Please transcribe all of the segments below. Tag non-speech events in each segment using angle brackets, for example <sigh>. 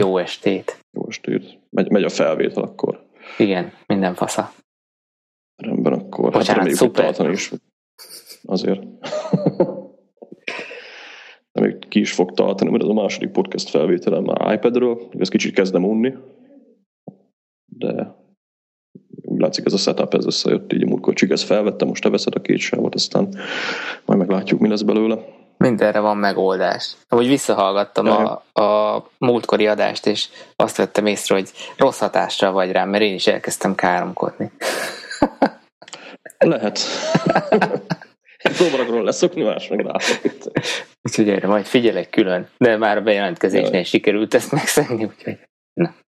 Jó estét. Jó estét. Megy, megy a felvétel akkor. Igen, minden fasza. Rendben, akkor Bocsánat, hát reméljük, hogy szuper. tartani is. Azért. <laughs> De még ki is fog tartani, mert ez a második podcast felvételem már iPadről. Ez kicsit kezdem unni. De úgy látszik ez a setup, ez összejött így a múltkor ezt felvettem, most te veszed a két sávot, aztán majd meglátjuk, mi lesz belőle. Mindenre van megoldás. Ahogy visszahallgattam a, a múltkori adást, és azt vettem észre, hogy rossz hatással vagy rám, mert én is elkezdtem káromkodni. Lehet. Próbálok róla leszokni, más meg látok. Úgyhogy erre majd figyelek külön. De már a bejelentkezésnél Jaj. sikerült ezt megszegni, úgyhogy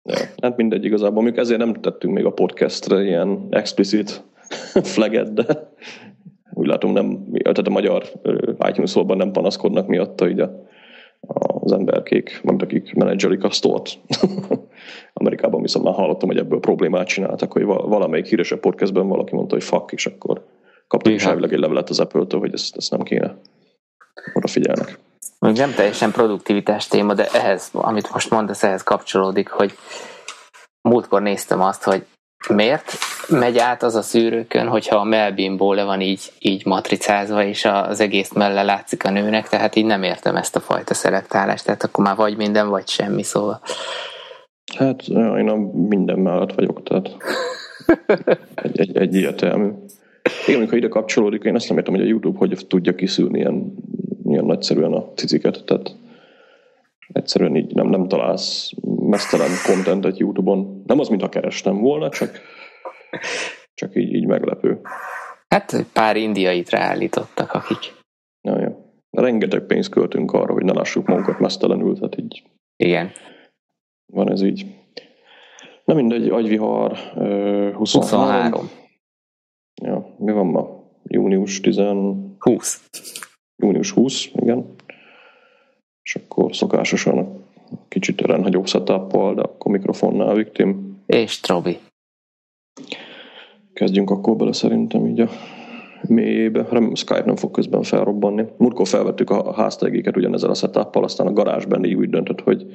Ja, hát mindegy igazából, mondjuk ezért nem tettünk még a podcastre ilyen explicit <laughs> flaget, de úgy látom nem, tehát a magyar iTunes nem panaszkodnak miatta így a, az emberkék, majd akik menedzselik a sztort. <laughs> Amerikában viszont már hallottam, hogy ebből problémát csináltak, hogy val- valamelyik híresebb podcastben valaki mondta, hogy fuck, és akkor kaptak is elvileg egy levelet az Apple-től, hogy ezt, ezt nem kéne. Odafigyelnek. még nem teljesen produktivitás téma, de ehhez, amit most mondasz, ehhez kapcsolódik, hogy múltkor néztem azt, hogy miért megy át az a szűrőkön, hogyha a melbimból le van így, így matricázva, és az egész melle látszik a nőnek, tehát így nem értem ezt a fajta szelektálást, tehát akkor már vagy minden, vagy semmi, szóval. Hát én a minden mellett vagyok, tehát <laughs> egy, egy, egy értelmű. Igen, amikor ide kapcsolódik, én azt nem értem, hogy a YouTube hogy tudja kiszűrni ilyen, ilyen nagyszerűen a ciciket, tehát egyszerűen így nem, nem találsz mesztelen contentet YouTube-on. Nem az, mintha kerestem volna, csak, <laughs> csak így, így meglepő. Hát pár indiait ráállítottak, akik. Ja, ja. Rengeteg pénzt költünk arra, hogy ne lássuk magunkat mesztelenül, tehát így Igen. van ez így. Na mindegy, agyvihar, ö, 23. 23. Ja, mi van ma? Június 10, 20. június 20, igen. És akkor szokásosan kicsit rendhagyóbb setup de akkor mikrofonnál victim. És Trobi. Kezdjünk akkor bele szerintem így a mélyébe. Remélem Skype nem fog közben felrobbanni. Múltkor felvettük a háztegéket ugyanezzel a setup aztán a garázsban így úgy döntött, hogy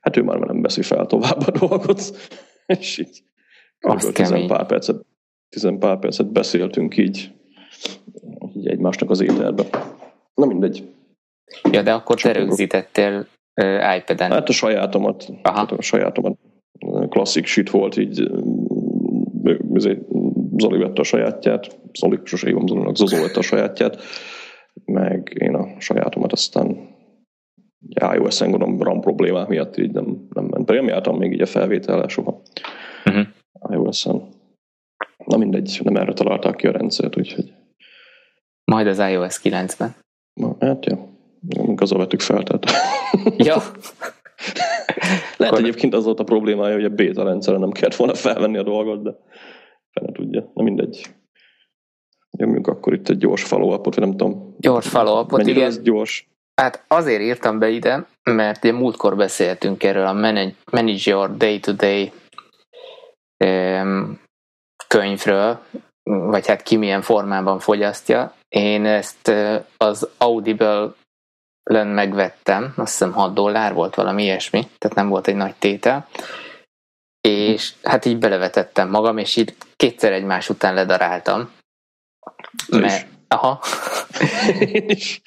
hát ő már nem veszi fel tovább a dolgot. <laughs> És így Azt tizen pár percet, tizen pár percet beszéltünk így, így egymásnak az ételbe. Na mindegy. Ja, de akkor te Csak rögzítettél uh, iPad-en. Hát a sajátomat, Aha. hát a sajátomat klasszik shit volt, így Zoli vette a sajátját, Zoli, sose hívom Zolinak, Zozó vette a sajátját, meg én a sajátomat aztán iOS-en gondolom RAM problémák miatt így nem, nem ment. Pedig nem jártam még így a felvétellel soha Mhm. iOS-en. Na mindegy, nem erre találták ki a rendszert, úgyhogy Majd az iOS 9-ben. na, hát ja, még azzal vettük fel, tehát Ja, Lehet Akkor- egyébként az volt a problémája, hogy a beta rendszeren nem kellett volna felvenni a dolgot, de fene tudja. Na mindegy. Nyomjunk akkor itt egy gyors follow-upot, vagy nem tudom. gyors follow igen. ez gyors? Hát azért írtam be ide, mert én múltkor beszéltünk erről a Manage, Your Day-to-Day könyvről, vagy hát ki milyen formában fogyasztja. Én ezt az Audible-len megvettem, azt hiszem 6 dollár volt valami ilyesmi, tehát nem volt egy nagy tétel. És hát így belevetettem magam, és így kétszer egymás után ledaráltam. Mert, aha, és,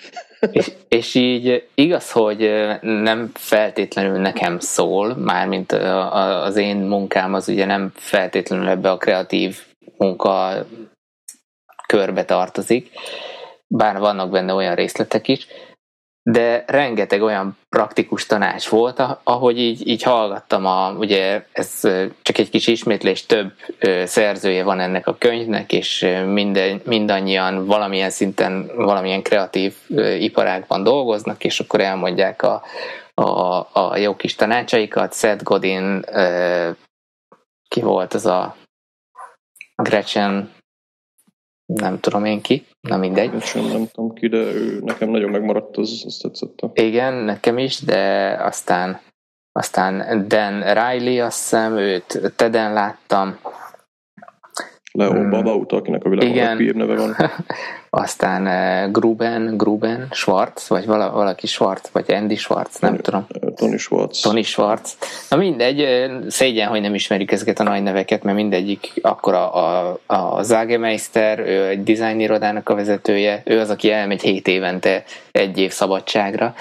és így igaz, hogy nem feltétlenül nekem szól, mármint az én munkám az ugye nem feltétlenül ebbe a kreatív munka körbe tartozik, bár vannak benne olyan részletek is, de rengeteg olyan praktikus tanács volt, ah- ahogy így, így hallgattam, a, ugye ez csak egy kis ismétlés, több szerzője van ennek a könyvnek, és minden, mindannyian valamilyen szinten, valamilyen kreatív iparágban dolgoznak, és akkor elmondják a, a, a jó kis tanácsaikat. Seth Godin, ki volt az a Gretchen, nem tudom én ki, na mindegy. Én sem nem tudom ki, de ő nekem nagyon megmaradt, az, az tetszett. Igen, nekem is, de aztán aztán Dan Riley, azt hiszem, őt Teden láttam, Leo Hmm. Babaut, akinek a világon Igen. neve van. <laughs> aztán eh, Gruben, Gruben, Schwartz, vagy vala, valaki Schwartz, vagy Andy Schwartz, nem tudom. Tony Schwartz. Tony Schwartz. Na mindegy, szégyen, hogy nem ismerjük ezeket a nagy neveket, mert mindegyik akkor a, a, a Zagemeister, ő egy design irodának a vezetője, ő az, aki elmegy hét évente egy év szabadságra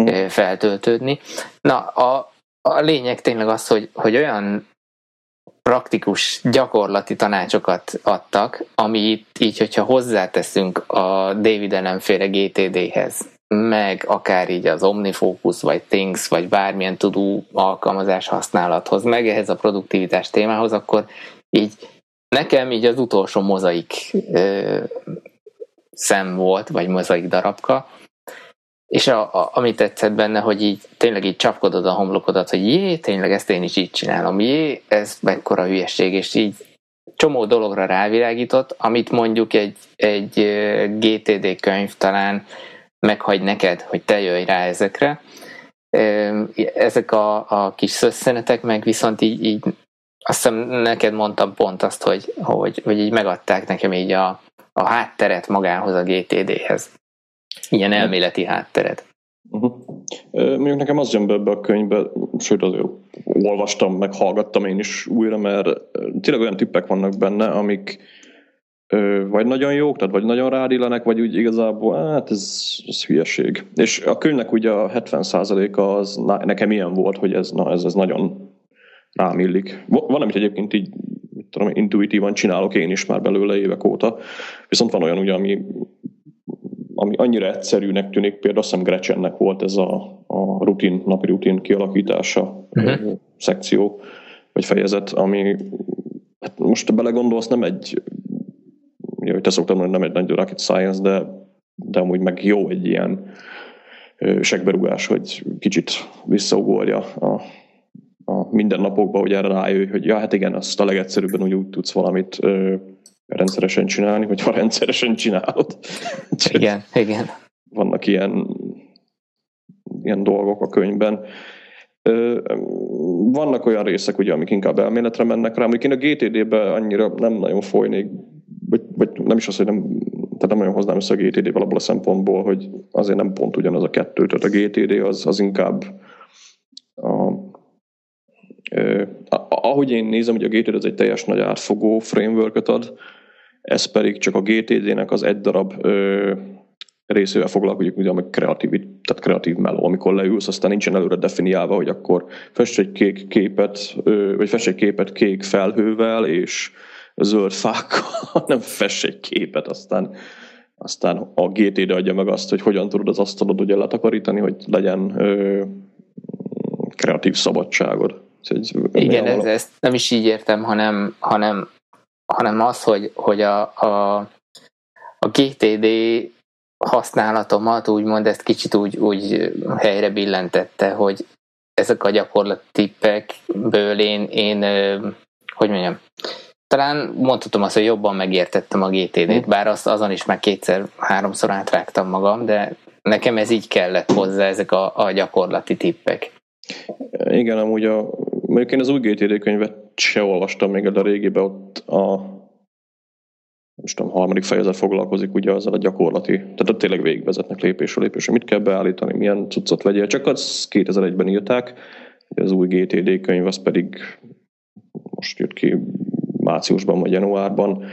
mm. feltöltődni. Na, a, a lényeg tényleg az, hogy, hogy olyan praktikus, gyakorlati tanácsokat adtak, amit így, hogyha hozzáteszünk a David ellenféle GTD-hez, meg akár így az Omnifocus, vagy Things, vagy bármilyen tudó alkalmazás használathoz, meg ehhez a produktivitás témához, akkor így nekem így az utolsó mozaik ö, szem volt, vagy mozaik darabka, és a, a, amit tetszett benne, hogy így tényleg így csapkodod a homlokodat, hogy jé, tényleg ezt én is így csinálom, jé, ez mekkora hülyeség, és így csomó dologra rávilágított, amit mondjuk egy, egy GTD könyv talán meghagy neked, hogy te jöjj rá ezekre. Ezek a, a kis szösszenetek meg viszont így, így azt hiszem neked mondtam pont azt, hogy, hogy, hogy így megadták nekem így a, a hátteret magához a GTD-hez. Ilyen elméleti hátteret. Uh-huh. Mondjuk nekem az jön be ebbe a könyvbe, sőt azért olvastam, meg hallgattam én is újra, mert tényleg olyan tippek vannak benne, amik vagy nagyon jók, tehát vagy nagyon rádillenek, vagy úgy igazából, hát ez, ez hülyeség. És a könyvnek ugye a 70%-a az nekem ilyen volt, hogy ez, na, ez, ez nagyon rám illik. Van, amit egyébként így tudom, intuitívan csinálok én is már belőle évek óta, viszont van olyan ugye, ami, ami annyira egyszerűnek tűnik, például azt hiszem Gretchennek volt ez a, a rutin, napi rutin kialakítása uh-huh. szekció, vagy fejezet, ami hát most belegondolsz, nem egy ugye, hogy te szoktam mondani, nem egy nagy rocket science, de, de amúgy meg jó egy ilyen segberugás, hogy kicsit visszaugorja a, a mindennapokba, hogy erre rájöjj, hogy ja, hát igen, azt a legegyszerűbben úgy, úgy tudsz valamit ö, rendszeresen csinálni, hogy ha rendszeresen csinálod. Igen, igen. Vannak ilyen, ilyen dolgok a könyvben. Vannak olyan részek, ugye, amik inkább elméletre mennek rá, amik én a GTD-be annyira nem nagyon folynék vagy, vagy nem is az, hogy nem, tehát nem olyan hoznám össze a GTD-vel abból a szempontból, hogy azért nem pont ugyanaz a kettő, tehát a GTD az, az inkább a, eh, ahogy én nézem, hogy a GTD az egy teljes nagy átfogó framework ad, ez pedig csak a GTD-nek az egy darab ö, részével foglalkozik, ugye, a kreatív, tehát kreatív meló, amikor leülsz, aztán nincsen előre definiálva, hogy akkor fest egy kék képet, ö, vagy fest egy képet kék felhővel, és zöld fákkal, <laughs> hanem fess egy képet, aztán, aztán a GTD adja meg azt, hogy hogyan tudod az asztalod ugye letakarítani, hogy legyen ö, kreatív szabadságod. Igen, ez, ezt nem is így értem, hanem, hanem, hanem az, hogy, hogy a, a, a GTD használatomat úgymond ezt kicsit úgy, úgy helyre billentette, hogy ezek a gyakorlatippekből én, én hogy mondjam, talán mondhatom azt, hogy jobban megértettem a GTD-t, bár azt azon is már kétszer-háromszor átrágtam magam, de nekem ez így kellett hozzá, ezek a, a gyakorlati tippek. Igen, amúgy a, mondjuk én az új GTD könyvet se olvastam még, de a régiben ott a most tudom, harmadik fejezet foglalkozik ugye azzal a gyakorlati, tehát ott tényleg végigvezetnek lépésről lépésre, mit kell beállítani, milyen cuccot vegyél, csak az 2001-ben írták, az új GTD könyv az pedig most jött ki márciusban vagy januárban.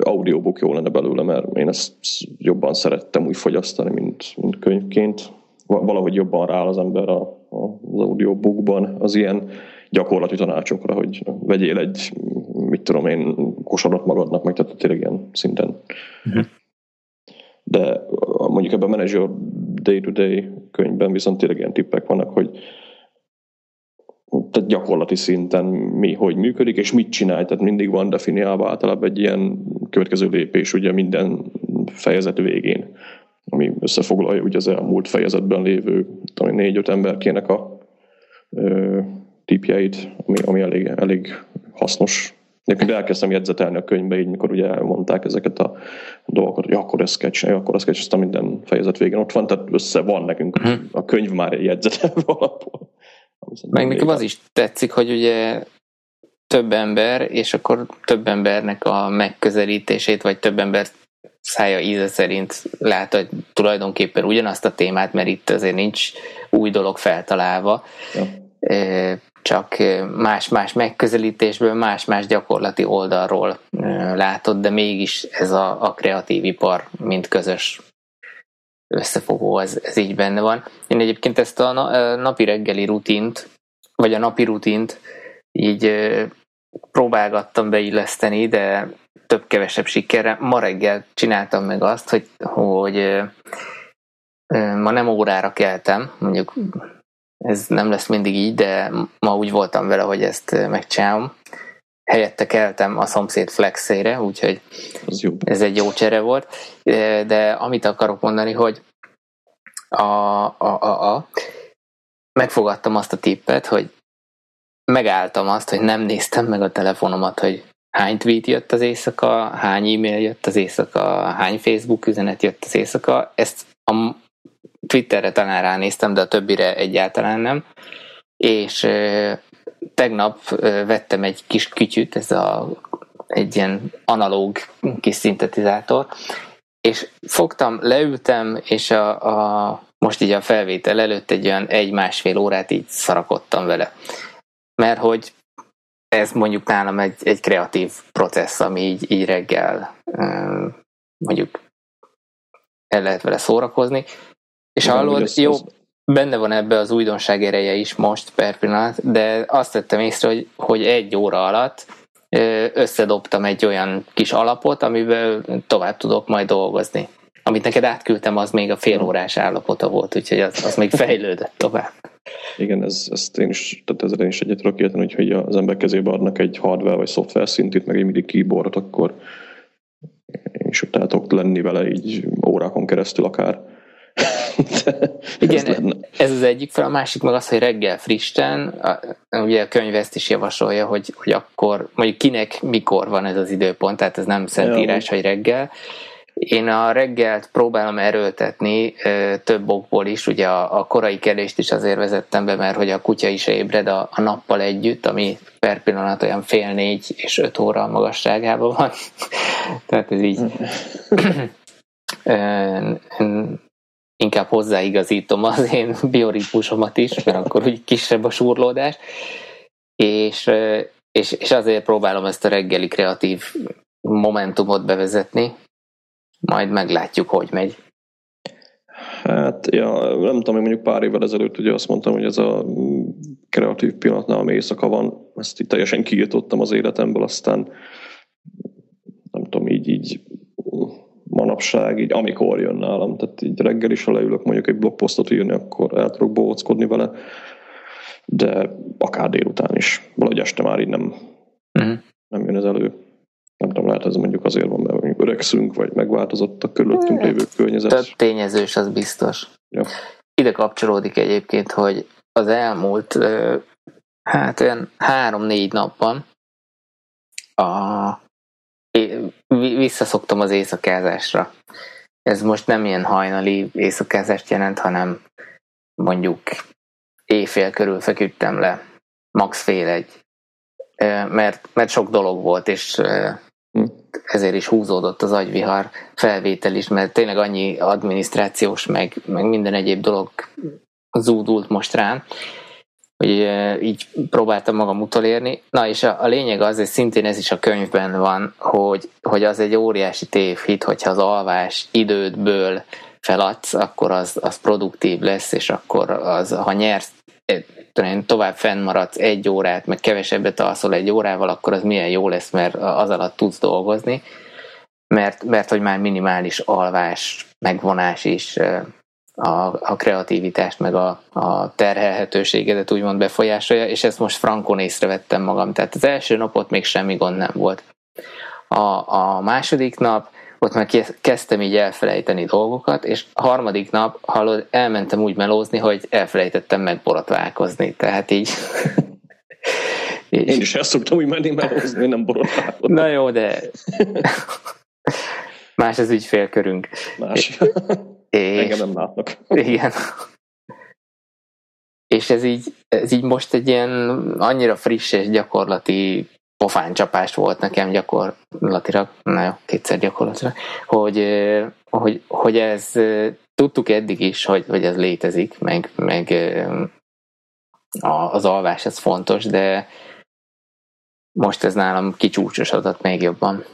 Audiobook jó lenne belőle, mert én ezt jobban szerettem úgy fogyasztani, mint, mint könyvként. Valahogy jobban rááll az ember a, a, az audiobookban az ilyen gyakorlati tanácsokra, hogy vegyél egy, mit tudom én, kosarat magadnak, meg tehát tényleg ilyen szinten. Uh-huh. De mondjuk ebben a Manager Day-to-Day könyvben viszont tényleg ilyen tippek vannak, hogy tehát gyakorlati szinten mi hogy működik, és mit csinál. Tehát mindig van definiálva általában egy ilyen következő lépés ugye minden fejezet végén, ami összefoglalja ugye az elmúlt fejezetben lévő négy-öt emberkének a ö, tipjeit, ami, ami elég, elég hasznos. Egyébként elkezdtem jegyzetelni a könyvbe, így mikor ugye elmondták ezeket a dolgokat, hogy akkor ez csinálni, akkor ez kell csinálni, minden fejezet végén ott van, tehát össze van nekünk uh-huh. a könyv már jegyzetelve alapból. Meg nekem az is tetszik, hogy ugye több ember, és akkor több embernek a megközelítését, vagy több ember szája íze szerint lát, hogy tulajdonképpen ugyanazt a témát, mert itt azért nincs új dolog feltalálva, ja. Csak más-más megközelítésből, más-más gyakorlati oldalról látod, de mégis ez a, a kreatív ipar, mint közös összefogó, ez, ez így benne van. Én egyébként ezt a napi reggeli rutint, vagy a napi rutint így próbálgattam beilleszteni, de több-kevesebb sikerre. Ma reggel csináltam meg azt, hogy, hogy ma nem órára keltem, mondjuk ez nem lesz mindig így, de ma úgy voltam vele, hogy ezt megcsinálom. Helyette keltem a szomszéd flexére, úgyhogy ez, egy jó csere volt. De amit akarok mondani, hogy a, a, a, a, megfogadtam azt a tippet, hogy megálltam azt, hogy nem néztem meg a telefonomat, hogy hány tweet jött az éjszaka, hány e-mail jött az éjszaka, hány Facebook üzenet jött az éjszaka. Ezt a Twitterre talán ránéztem, de a többire egyáltalán nem. És tegnap vettem egy kis kütyüt, ez a, egy ilyen analóg kis szintetizátor, és fogtam, leültem, és a, a, most így a felvétel előtt egy olyan egy-másfél órát így szarakodtam vele. Mert hogy ez mondjuk nálam egy, egy kreatív processz, ami így, így reggel mondjuk el lehet vele szórakozni. És hallod, az, jó, benne van ebbe az újdonság ereje is most per pillanat, de azt tettem észre, hogy, hogy egy óra alatt összedobtam egy olyan kis alapot, amivel tovább tudok majd dolgozni. Amit neked átküldtem, az még a félórás állapota volt, úgyhogy az, az még fejlődött tovább. Igen, ez, ezt én is, tehát ezzel én is egyet tudok érteni, hogy az ember kezébe adnak egy hardware vagy szoftver szintűt, meg egy MIDI keyboardot, akkor én is ott lenni vele így órákon keresztül akár. Igen, ez, ez az egyik fel, a másik meg az, hogy reggel frissen, ugye a könyv ezt is javasolja, hogy, hogy akkor mondjuk kinek mikor van ez az időpont, tehát ez nem szentírás, ja. hogy reggel, én a reggelt próbálom erőltetni több okból is, ugye a, a korai kelést is azért vezettem be, mert hogy a kutya is ébred a, a nappal együtt, ami per pillanat olyan fél négy és öt óra magasságában van. <laughs> Tehát ez így inkább hozzáigazítom az én bioritmusomat is, mert akkor úgy kisebb a súrlódás, és, és, és azért próbálom ezt a reggeli kreatív momentumot bevezetni, majd meglátjuk, hogy megy. Hát, ja, nem tudom, hogy mondjuk pár évvel ezelőtt ugye azt mondtam, hogy ez a kreatív pillanatnál, ami éjszaka van, ezt így teljesen kiírtottam az életemből, aztán nem tudom, így, így manapság, így amikor jön nálam, tehát így reggel is, ha leülök mondjuk egy blogposztot írni, akkor el tudok bóckodni vele, de akár délután is. Valahogy este már így nem, uh-huh. nem jön ez elő nem tudom, lehet ez mondjuk azért van, mert mondjuk öregszünk, vagy megváltozott a körülöttünk hát, lévő környezet. Több tényezős, az biztos. Ja. Ide kapcsolódik egyébként, hogy az elmúlt hát olyan három-négy napban a, visszaszoktam az éjszakázásra. Ez most nem ilyen hajnali éjszakázást jelent, hanem mondjuk éjfél körül feküdtem le, max fél egy. Mert, mert sok dolog volt, és ezért is húzódott az agyvihar felvétel is, mert tényleg annyi adminisztrációs, meg, meg minden egyéb dolog zúdult most rám, hogy így próbáltam magam utolérni. Na és a, a lényeg az, és szintén ez is a könyvben van, hogy, hogy az egy óriási tévhit, hogyha az alvás idődből feladsz, akkor az, az produktív lesz, és akkor az, ha nyersz tovább fennmaradsz egy órát, meg kevesebbet alszol egy órával, akkor az milyen jó lesz, mert az alatt tudsz dolgozni, mert, mert hogy már minimális alvás, megvonás is a, a kreativitást, meg a, a terhelhetőségedet úgymond befolyásolja, és ezt most frankon észrevettem magam. Tehát az első napot még semmi gond nem volt. A, a második nap ott már kezdtem így elfelejteni dolgokat, és a harmadik nap, hallod, elmentem úgy melózni, hogy elfelejtettem megborotválkozni, tehát <laughs> így... Én is ezt szoktam úgy menni melózni, nem borotválkozni. Na jó, de <laughs> más az ügyfélkörünk. Más. <laughs> És... Engem nem látnak. Igen. És ez így, ez így most egy ilyen annyira friss és gyakorlati pofáncsapás volt nekem gyakorlatilag, na jó, kétszer gyakorlatilag, hogy, hogy, hogy ez tudtuk eddig is, hogy, hogy ez létezik, meg, meg az alvás ez fontos, de most ez nálam kicsúcsosodott még jobban.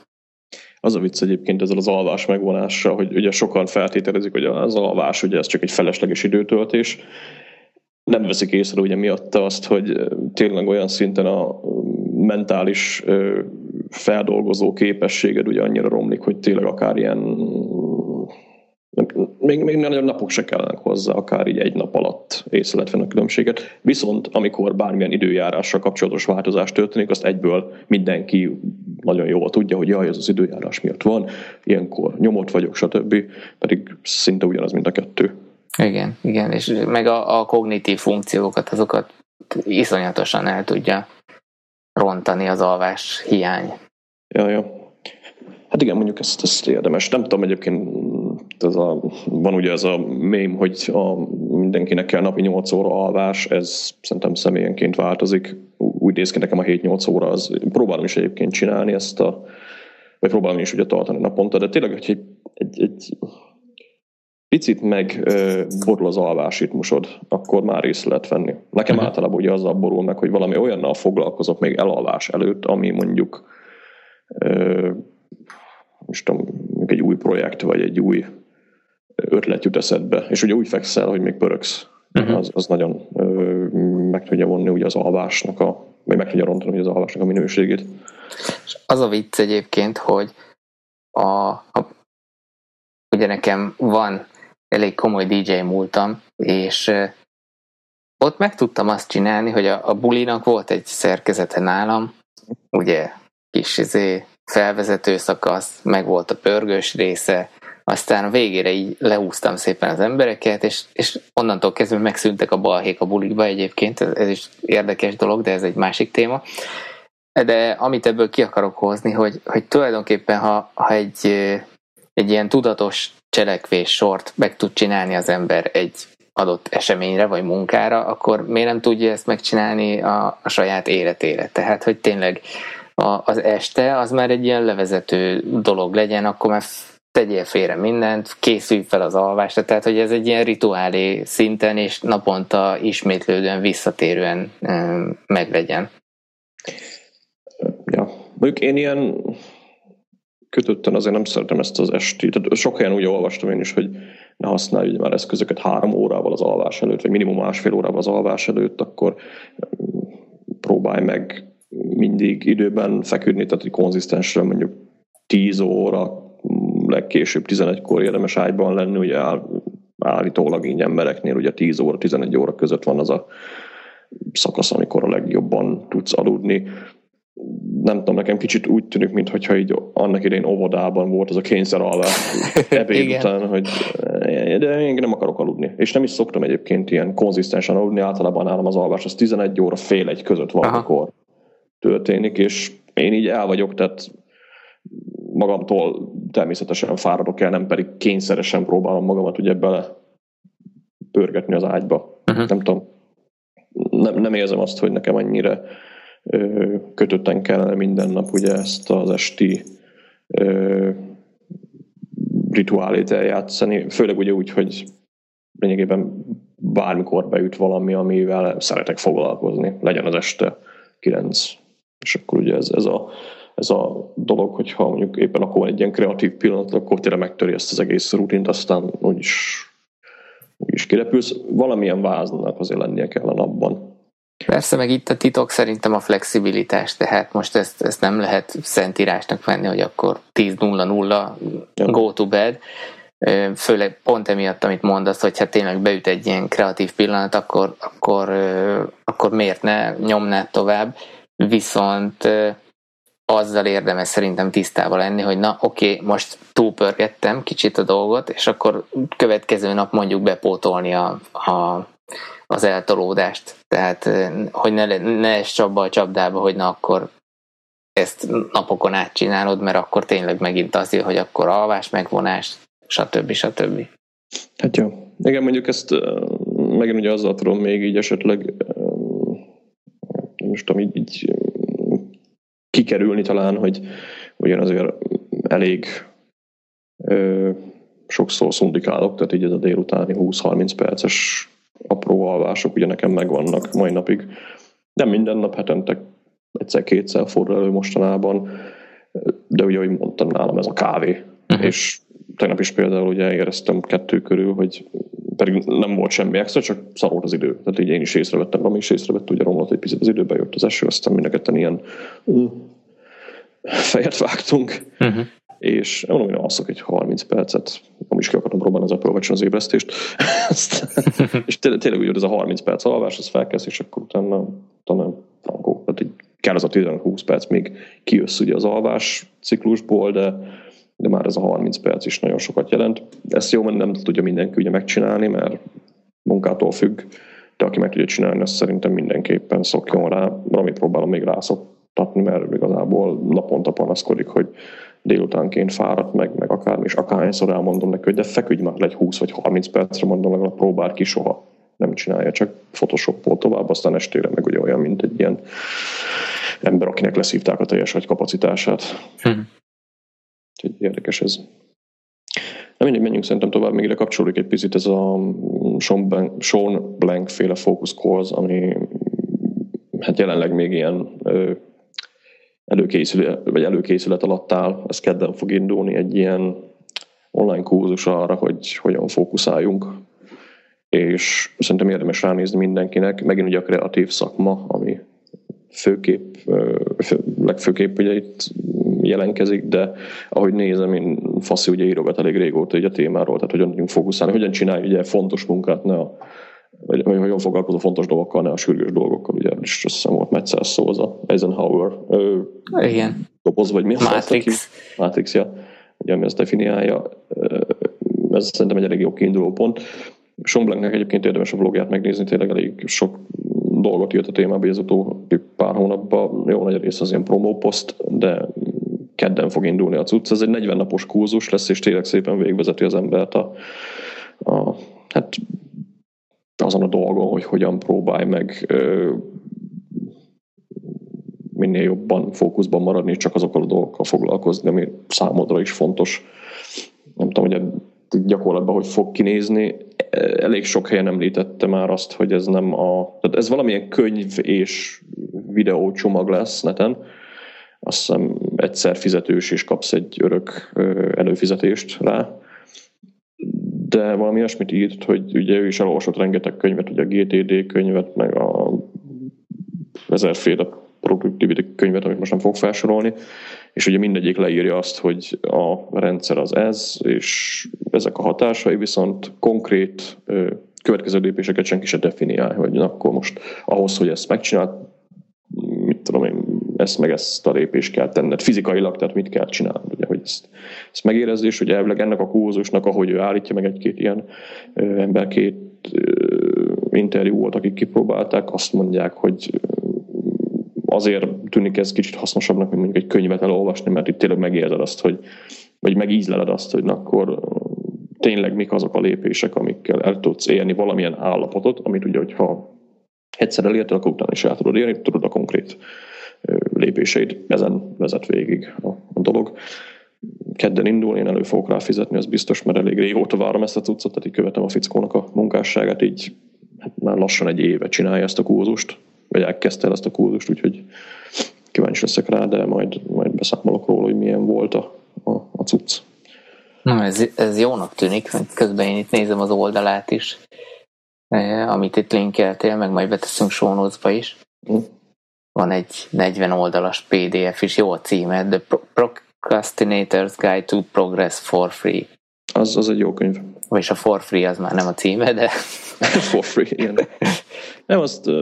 Az a vicc egyébként ezzel az alvás megvonással, hogy ugye sokan feltételezik, hogy az alvás ugye ez csak egy felesleges időtöltés, nem veszik észre ugye miatta azt, hogy tényleg olyan szinten a mentális feldolgozó képességed ugye annyira romlik, hogy tényleg akár ilyen még, még nagyon napok se kellenek hozzá, akár így egy nap alatt észre lehet venni a különbséget. Viszont amikor bármilyen időjárással kapcsolatos változás történik, azt egyből mindenki nagyon jól tudja, hogy jaj, ez az időjárás miatt van, ilyenkor nyomott vagyok, stb. Pedig szinte ugyanaz, mint a kettő. Igen, igen, és meg a, a kognitív funkciókat, azokat iszonyatosan el tudja rontani az alvás hiány. Ja, ja. Hát igen, mondjuk ezt, ezt érdemes. Nem tudom, egyébként ez a, van ugye ez a mém, hogy a, mindenkinek kell napi 8 óra alvás, ez szerintem személyenként változik. Úgy néz ki nekem a 7-8 óra, az próbálom is egyébként csinálni ezt a, vagy próbálom is ugye tartani naponta, de tényleg, hogy egy, egy, egy picit meg borul az alvásritmusod, akkor már észre lehet venni. Nekem uh-huh. általában ugye azzal borul meg, hogy valami olyannal foglalkozok még elalvás előtt, ami mondjuk most tudom, egy új projekt, vagy egy új ötlet jut eszedbe, és ugye úgy fekszel, hogy még pöröksz. Uh-huh. Az, az nagyon ö, meg tudja vonni ugye az alvásnak a, vagy meg tudja rontani ugye az alvásnak a minőségét. És az a vicc egyébként, hogy a, a ugye nekem van elég komoly DJ múltam, és ott meg tudtam azt csinálni, hogy a, a bulinak volt egy szerkezete nálam, ugye kis izé, felvezető szakasz, meg volt a pörgős része, aztán a végére így lehúztam szépen az embereket, és, és onnantól kezdve megszűntek a balhék a bulikba egyébként, ez, ez is érdekes dolog, de ez egy másik téma. De amit ebből ki akarok hozni, hogy, hogy tulajdonképpen ha, ha egy, egy ilyen tudatos cselekvés sort meg tud csinálni az ember egy adott eseményre vagy munkára, akkor miért nem tudja ezt megcsinálni a, a saját életére? Tehát, hogy tényleg a, az este az már egy ilyen levezető dolog legyen, akkor már tegyél félre mindent, készülj fel az alvásra, tehát hogy ez egy ilyen rituálé szinten és naponta ismétlődően, visszatérően meglegyen. Ja, mondjuk én ilyen kötötten azért nem szeretem ezt az esti. Tehát sok helyen úgy olvastam én is, hogy ne használj már eszközöket három órával az alvás előtt, vagy minimum másfél órával az alvás előtt, akkor próbálj meg mindig időben feküdni, tehát hogy konzisztensre mondjuk 10 óra, legkésőbb 11-kor érdemes ágyban lenni, ugye áll, állítólag így embereknél ugye 10 óra, 11 óra között van az a szakasz, amikor a legjobban tudsz aludni. Nem tudom, nekem kicsit úgy tűnik, mintha így annak idején óvodában volt az a kényszer alvás <laughs> ebéd után, hogy de én nem akarok aludni. És nem is szoktam egyébként ilyen konzisztensen aludni, általában nálam az alvás az 11 óra fél egy között van, amikor történik, és én így el vagyok, tehát magamtól természetesen fáradok el, nem pedig kényszeresen próbálom magamat ugye bele pörgetni az ágyba. Uh-huh. Nem tudom, nem, nem érzem azt, hogy nekem annyira ö, kötötten kellene minden nap ugye ezt az esti ö, rituálét eljátszani, főleg ugye úgy, hogy lényegében bármikor beüt valami, amivel szeretek foglalkozni, legyen az este 9. És akkor ugye ez, ez a ez a dolog, hogyha mondjuk éppen akkor van egy ilyen kreatív pillanat, akkor tényleg megtöri ezt az egész rutint, aztán úgyis, úgyis kirepülsz. Valamilyen váznak azért lennie kell a napban. Persze, meg itt a titok szerintem a flexibilitás, tehát most ezt, ezt nem lehet szentírásnak venni, hogy akkor 10-0-0 go to bed, főleg pont emiatt, amit mondasz, hogy hát tényleg beüt egy ilyen kreatív pillanat, akkor, akkor, akkor miért ne nyomnád tovább, viszont azzal érdemes szerintem tisztában lenni, hogy na oké, okay, most túlpörgettem kicsit a dolgot, és akkor következő nap mondjuk bepótolni a, a, az eltolódást. Tehát, hogy ne, ne es csapba a csapdába, hogy na akkor ezt napokon át csinálod, mert akkor tényleg megint az jön, hogy akkor alvás, megvonás, stb. stb. Hát jó. Igen, mondjuk ezt megint ugye azzal tudom még így esetleg most tudom, így, így kikerülni talán, hogy ugyan azért elég ö, sokszor szundikálok, tehát így ez a délutáni 20-30 perces apró alvások ugye nekem megvannak mai napig. Nem minden nap, hetente egyszer-kétszer fordul elő mostanában, de ugye, ahogy mondtam, nálam ez a kávé. Uh-huh. És tegnap is például ugye éreztem kettő körül, hogy pedig nem volt semmi extra, csak szarolt az idő. Tehát így én is észrevettem, Rami is észrevett, ugye romlott egy picit az időbe, jött az eső, aztán mind a ketten ilyen uh, fejet vágtunk. Uh-huh és mondom, hogy alszok egy 30 percet, nem is ki akartam próbálni az Apple watch az ébresztést, <laughs> és tényleg, tényleg úgy, hogy ez a 30 perc alvás, az felkezd, és akkor utána, utána frankó. Tehát így kell az a 10-20 perc, még kijössz ugye az alvás ciklusból, de, de már ez a 30 perc is nagyon sokat jelent. Ezt jó, mert nem tudja mindenki ugye megcsinálni, mert munkától függ, de aki meg tudja csinálni, azt szerintem mindenképpen szokjon rá. Valamit próbálom még rászoktatni, mert igazából naponta panaszkodik, hogy délutánként fáradt meg, meg akármi, és akárhányszor elmondom neki, hogy de feküdj már egy 20 vagy 30 percre, mondom, legalább próbál ki soha. Nem csinálja, csak photoshopol tovább, aztán estére meg ugye olyan, mint egy ilyen ember, akinek leszívták a teljes agy kapacitását. Hm. Úgyhogy érdekes ez. Na mindig menjünk szerintem tovább, még ide kapcsolódik egy picit ez a Sean Blank, Sean Blank féle focus calls, ami hát jelenleg még ilyen előkészület, vagy előkészület alatt áll, ez kedden fog indulni egy ilyen online kurzus arra, hogy hogyan fókuszáljunk, és szerintem érdemes ránézni mindenkinek, megint ugye a kreatív szakma, ami főképp, legfőképp ugye itt jelenkezik, de ahogy nézem, én Faszi ugye írogat elég régóta ugye a témáról, tehát hogyan tudjunk fókuszálni, hogyan csinálj ugye fontos munkát, ne a vagy, vagy hogyan foglalkozó fontos dolgokkal, ne a sürgős dolgokkal, ugye is azt hiszem volt Metzel szó, az a Eisenhower ö, Igen. doboz, vagy mi a Matrix. Matrix, ja, ugye, ami ezt definiálja. Ez szerintem egy elég jó kiinduló pont. Blanknek egyébként érdemes a blogját megnézni, tényleg elég sok dolgot jött a témába, az utóbbi pár hónapban jó nagy rész az ilyen promo post, de kedden fog indulni a cucc. Ez egy 40 napos kurzus lesz, és tényleg szépen végvezeti az embert a, a hát azon a dolgon, hogy hogyan próbálj meg minél jobban fókuszban maradni, csak azokkal a dolgokkal foglalkozni, ami számodra is fontos. Nem tudom, hogy gyakorlatban hogy fog kinézni. Elég sok helyen említette már azt, hogy ez nem a... Tehát ez valamilyen könyv és videó csomag lesz neten. Azt hiszem egyszer fizetős, és kapsz egy örök előfizetést rá. De valami olyasmit írt, hogy ugye ő is elolvasott rengeteg könyvet, ugye a GTD könyvet, meg a ezerféle productivity könyvet, amit most nem fog felsorolni, és ugye mindegyik leírja azt, hogy a rendszer az ez, és ezek a hatásai, viszont konkrét következő lépéseket senki se definiál, hogy na, akkor most ahhoz, hogy ezt megcsinált, ezt meg ezt a lépést kell tenned. Fizikailag, tehát mit kell csinálni, ugye, hogy ezt, ezt megérezni, és hogy elvileg ennek a kurzusnak, ahogy ő állítja meg egy-két ilyen ö, ember, két interjú volt, akik kipróbálták, azt mondják, hogy azért tűnik ez kicsit hasznosabbnak, mint mondjuk egy könyvet elolvasni, mert itt tényleg megérzed azt, hogy, vagy megízleled azt, hogy na, akkor tényleg mik azok a lépések, amikkel el tudsz élni valamilyen állapotot, amit ugye, hogyha egyszer elérted, akkor utána is el tudod élni, tudod a konkrét lépéseit, ezen vezet végig a, a dolog. Kedden indul, én elő fogok rá fizetni, az biztos, mert elég régóta várom ezt a cuccot, tehát így követem a fickónak a munkásságát, így hát már lassan egy éve csinálja ezt a kurzust, vagy elkezdte el ezt a kurzust, úgyhogy kíváncsi leszek rá, de majd, majd beszámolok róla, hogy milyen volt a, a, a cucc. Na, ez, ez jónak tűnik, közben én itt nézem az oldalát is, eh, amit itt linkeltél, meg majd beteszünk show is. Van egy 40 oldalas PDF is, jó a címe, The Procrastinator's Guide to Progress for Free. Az, az egy jó könyv. Vagyis a for free az már nem a címe, de... <laughs> for free, igen. Nem, azt uh,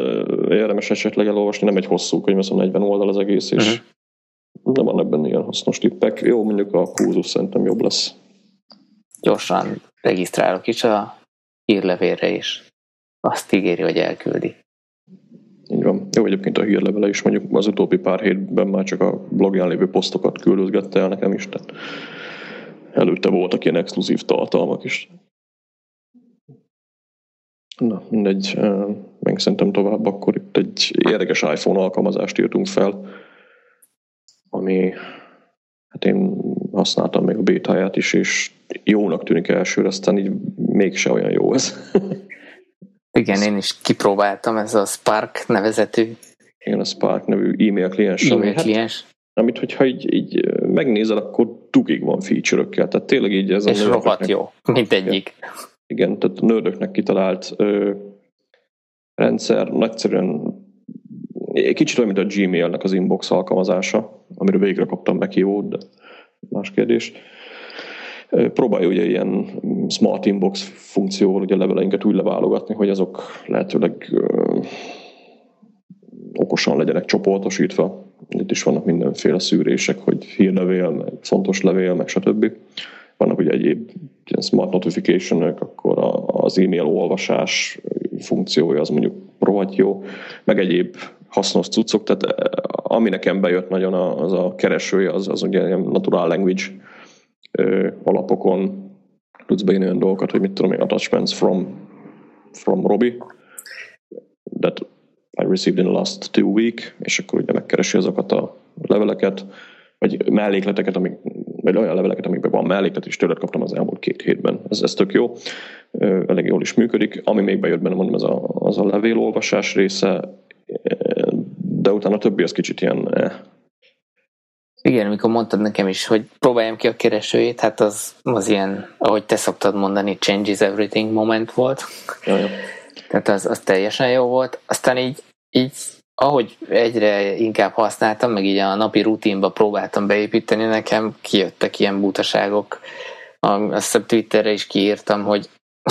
érdemes esetleg elolvasni, nem egy hosszú könyv, az 40 oldal az egész, és uh-huh. de van ebben ilyen hasznos tippek. Jó, mondjuk a kurzus szerintem jobb lesz. Gyorsan regisztrálok is a hírlevélre is. Azt ígéri, hogy elküldi. Jó, egyébként a hírlevele is mondjuk az utóbbi pár hétben már csak a blogján lévő posztokat küldözgette el nekem is, tehát előtte voltak ilyen exkluzív tartalmak is. Na, mindegy, meg szerintem tovább, akkor itt egy érdekes iPhone alkalmazást írtunk fel. ami hát én használtam még a bétáját is, és jónak tűnik elsőre, aztán így mégse olyan jó ez. <laughs> Igen, én is kipróbáltam, ez a Spark nevezetű. Igen, a Spark nevű e-mail kliens. E-mail hát kliens. Hát, amit, hogyha így, így megnézel, akkor dugig van feature-ökkel. Tehát tényleg így ez És a rohadt jó, mint egyik. Igen, tehát a nördöknek kitalált ö, rendszer nagyszerűen kicsit olyan, mint a Gmailnek az inbox alkalmazása, amiről végre kaptam meghívót, de más kérdés. Próbálja ugye ilyen smart inbox funkcióval ugye a leveleinket úgy leválogatni, hogy azok lehetőleg ö, okosan legyenek csoportosítva. Itt is vannak mindenféle szűrések, hogy hírlevél, meg fontos levél, meg stb. Vannak ugye egyéb ilyen smart notification akkor az e-mail olvasás funkciója az mondjuk rohadt jó, meg egyéb hasznos cuccok, tehát ami nekem bejött nagyon az a keresője, az, az ugye ilyen natural language alapokon tudsz beírni olyan dolgokat, hogy mit tudom én, attachments from, from Robbie that I received in the last two week, és akkor ugye megkeresi azokat a leveleket, vagy mellékleteket, amik, vagy olyan leveleket, amikben van melléklet, és tőled kaptam az elmúlt két hétben. Ez, ez tök jó, elég jól is működik. Ami még bejött benne, mondom, ez a, az a levélolvasás része, de utána a többi az kicsit ilyen eh, igen, amikor mondtad nekem is, hogy próbáljam ki a keresőjét, hát az, az ilyen, ahogy te szoktad mondani, changes everything moment volt. Jaj. Tehát az, az teljesen jó volt. Aztán így, így ahogy egyre inkább használtam, meg így a napi rutinba próbáltam beépíteni, nekem kijöttek ilyen butaságok. Azt hiszem Twitterre is kiírtam, hogy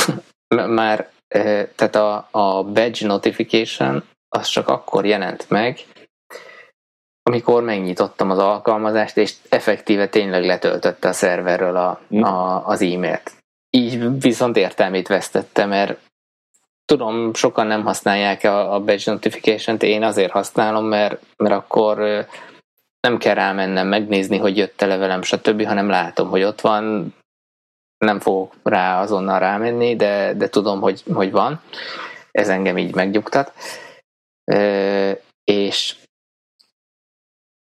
<laughs> már eh, tehát a, a badge notification az csak akkor jelent meg, amikor megnyitottam az alkalmazást, és effektíve tényleg letöltötte a szerverről a, hm. a, az e-mailt. Így viszont értelmét vesztette, mert tudom, sokan nem használják a, a badge notification-t, én azért használom, mert, mert akkor nem kell rámennem megnézni, hogy jött-e levelem, stb., hanem látom, hogy ott van, nem fogok rá azonnal rámenni, de, de tudom, hogy, hogy van. Ez engem így megnyugtat. E, és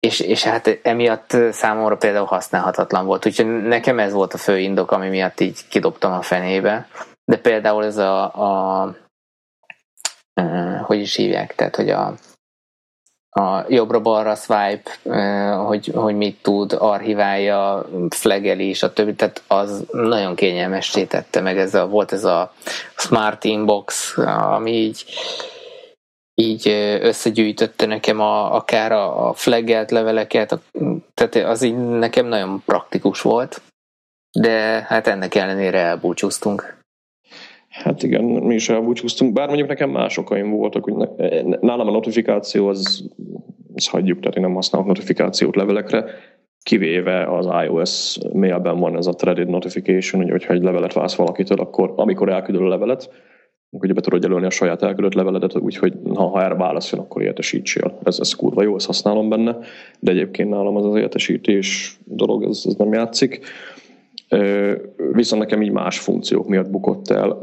és, és hát emiatt számomra például használhatatlan volt. Úgyhogy nekem ez volt a fő indok, ami miatt így kidobtam a fenébe. De például ez a, a hogy is hívják, tehát hogy a, a jobbra-balra swipe, hogy, hogy mit tud, archiválja, flageli és a többi, tehát az nagyon kényelmes tette meg, ez a, volt ez a smart inbox, ami így így összegyűjtötte nekem a, akár a, a flaggelt leveleket, a, tehát az így nekem nagyon praktikus volt, de hát ennek ellenére elbúcsúztunk. Hát igen, mi is elbúcsúztunk, bár mondjuk nekem más okaim voltak, hogy nálam a notifikáció az, az hagyjuk, tehát én nem használok notifikációt levelekre, kivéve az iOS mailben van ez a threaded notification, hogy hogyha egy levelet válsz valakitől, akkor amikor elküldöl a levelet, ugye be tudod jelölni a saját elküldött leveledet, úgyhogy ha, ha erre válasz jön, akkor értesítsél. Ez, ez kurva jó, ezt használom benne, de egyébként nálam az az értesítés dolog, ez, ez nem játszik. Viszont nekem így más funkciók miatt bukott el.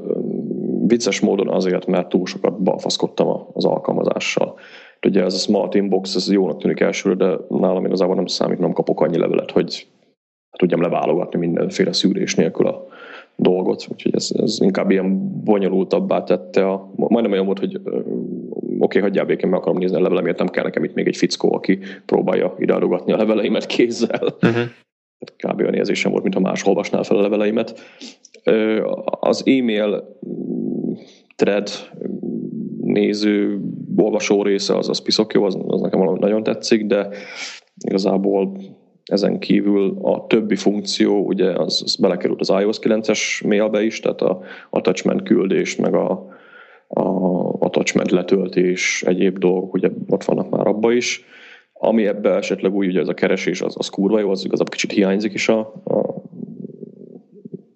Vicces módon azért, mert túl sokat balfaszkodtam az alkalmazással. Ugye ez a Smart Inbox, ez jónak tűnik elsőre, de nálam igazából nem számít, nem kapok annyi levelet, hogy tudjam leválogatni mindenféle szűrés nélkül a, dolgot, úgyhogy ez, ez inkább ilyen bonyolultabbá tette a, majdnem olyan volt, hogy oké, okay, hagyjál békén, meg akarom nézni a levelemért, nem kell nekem itt még egy fickó, aki próbálja ideadogatni a leveleimet kézzel. Uh-huh. Kb. olyan érzésem volt, mintha más olvasnál fel a leveleimet. Az e-mail thread néző, olvasó része az, az piszok jó, az, az nekem nagyon tetszik, de igazából ezen kívül a többi funkció, ugye az, az belekerült az iOS 9-es mailbe is, tehát a attachment küldés, meg a, a attachment letöltés, egyéb dolgok, ugye ott vannak már abba is. Ami ebbe esetleg úgy, ugye ez a keresés, az, az kurva jó, az igazából kicsit hiányzik is a, a,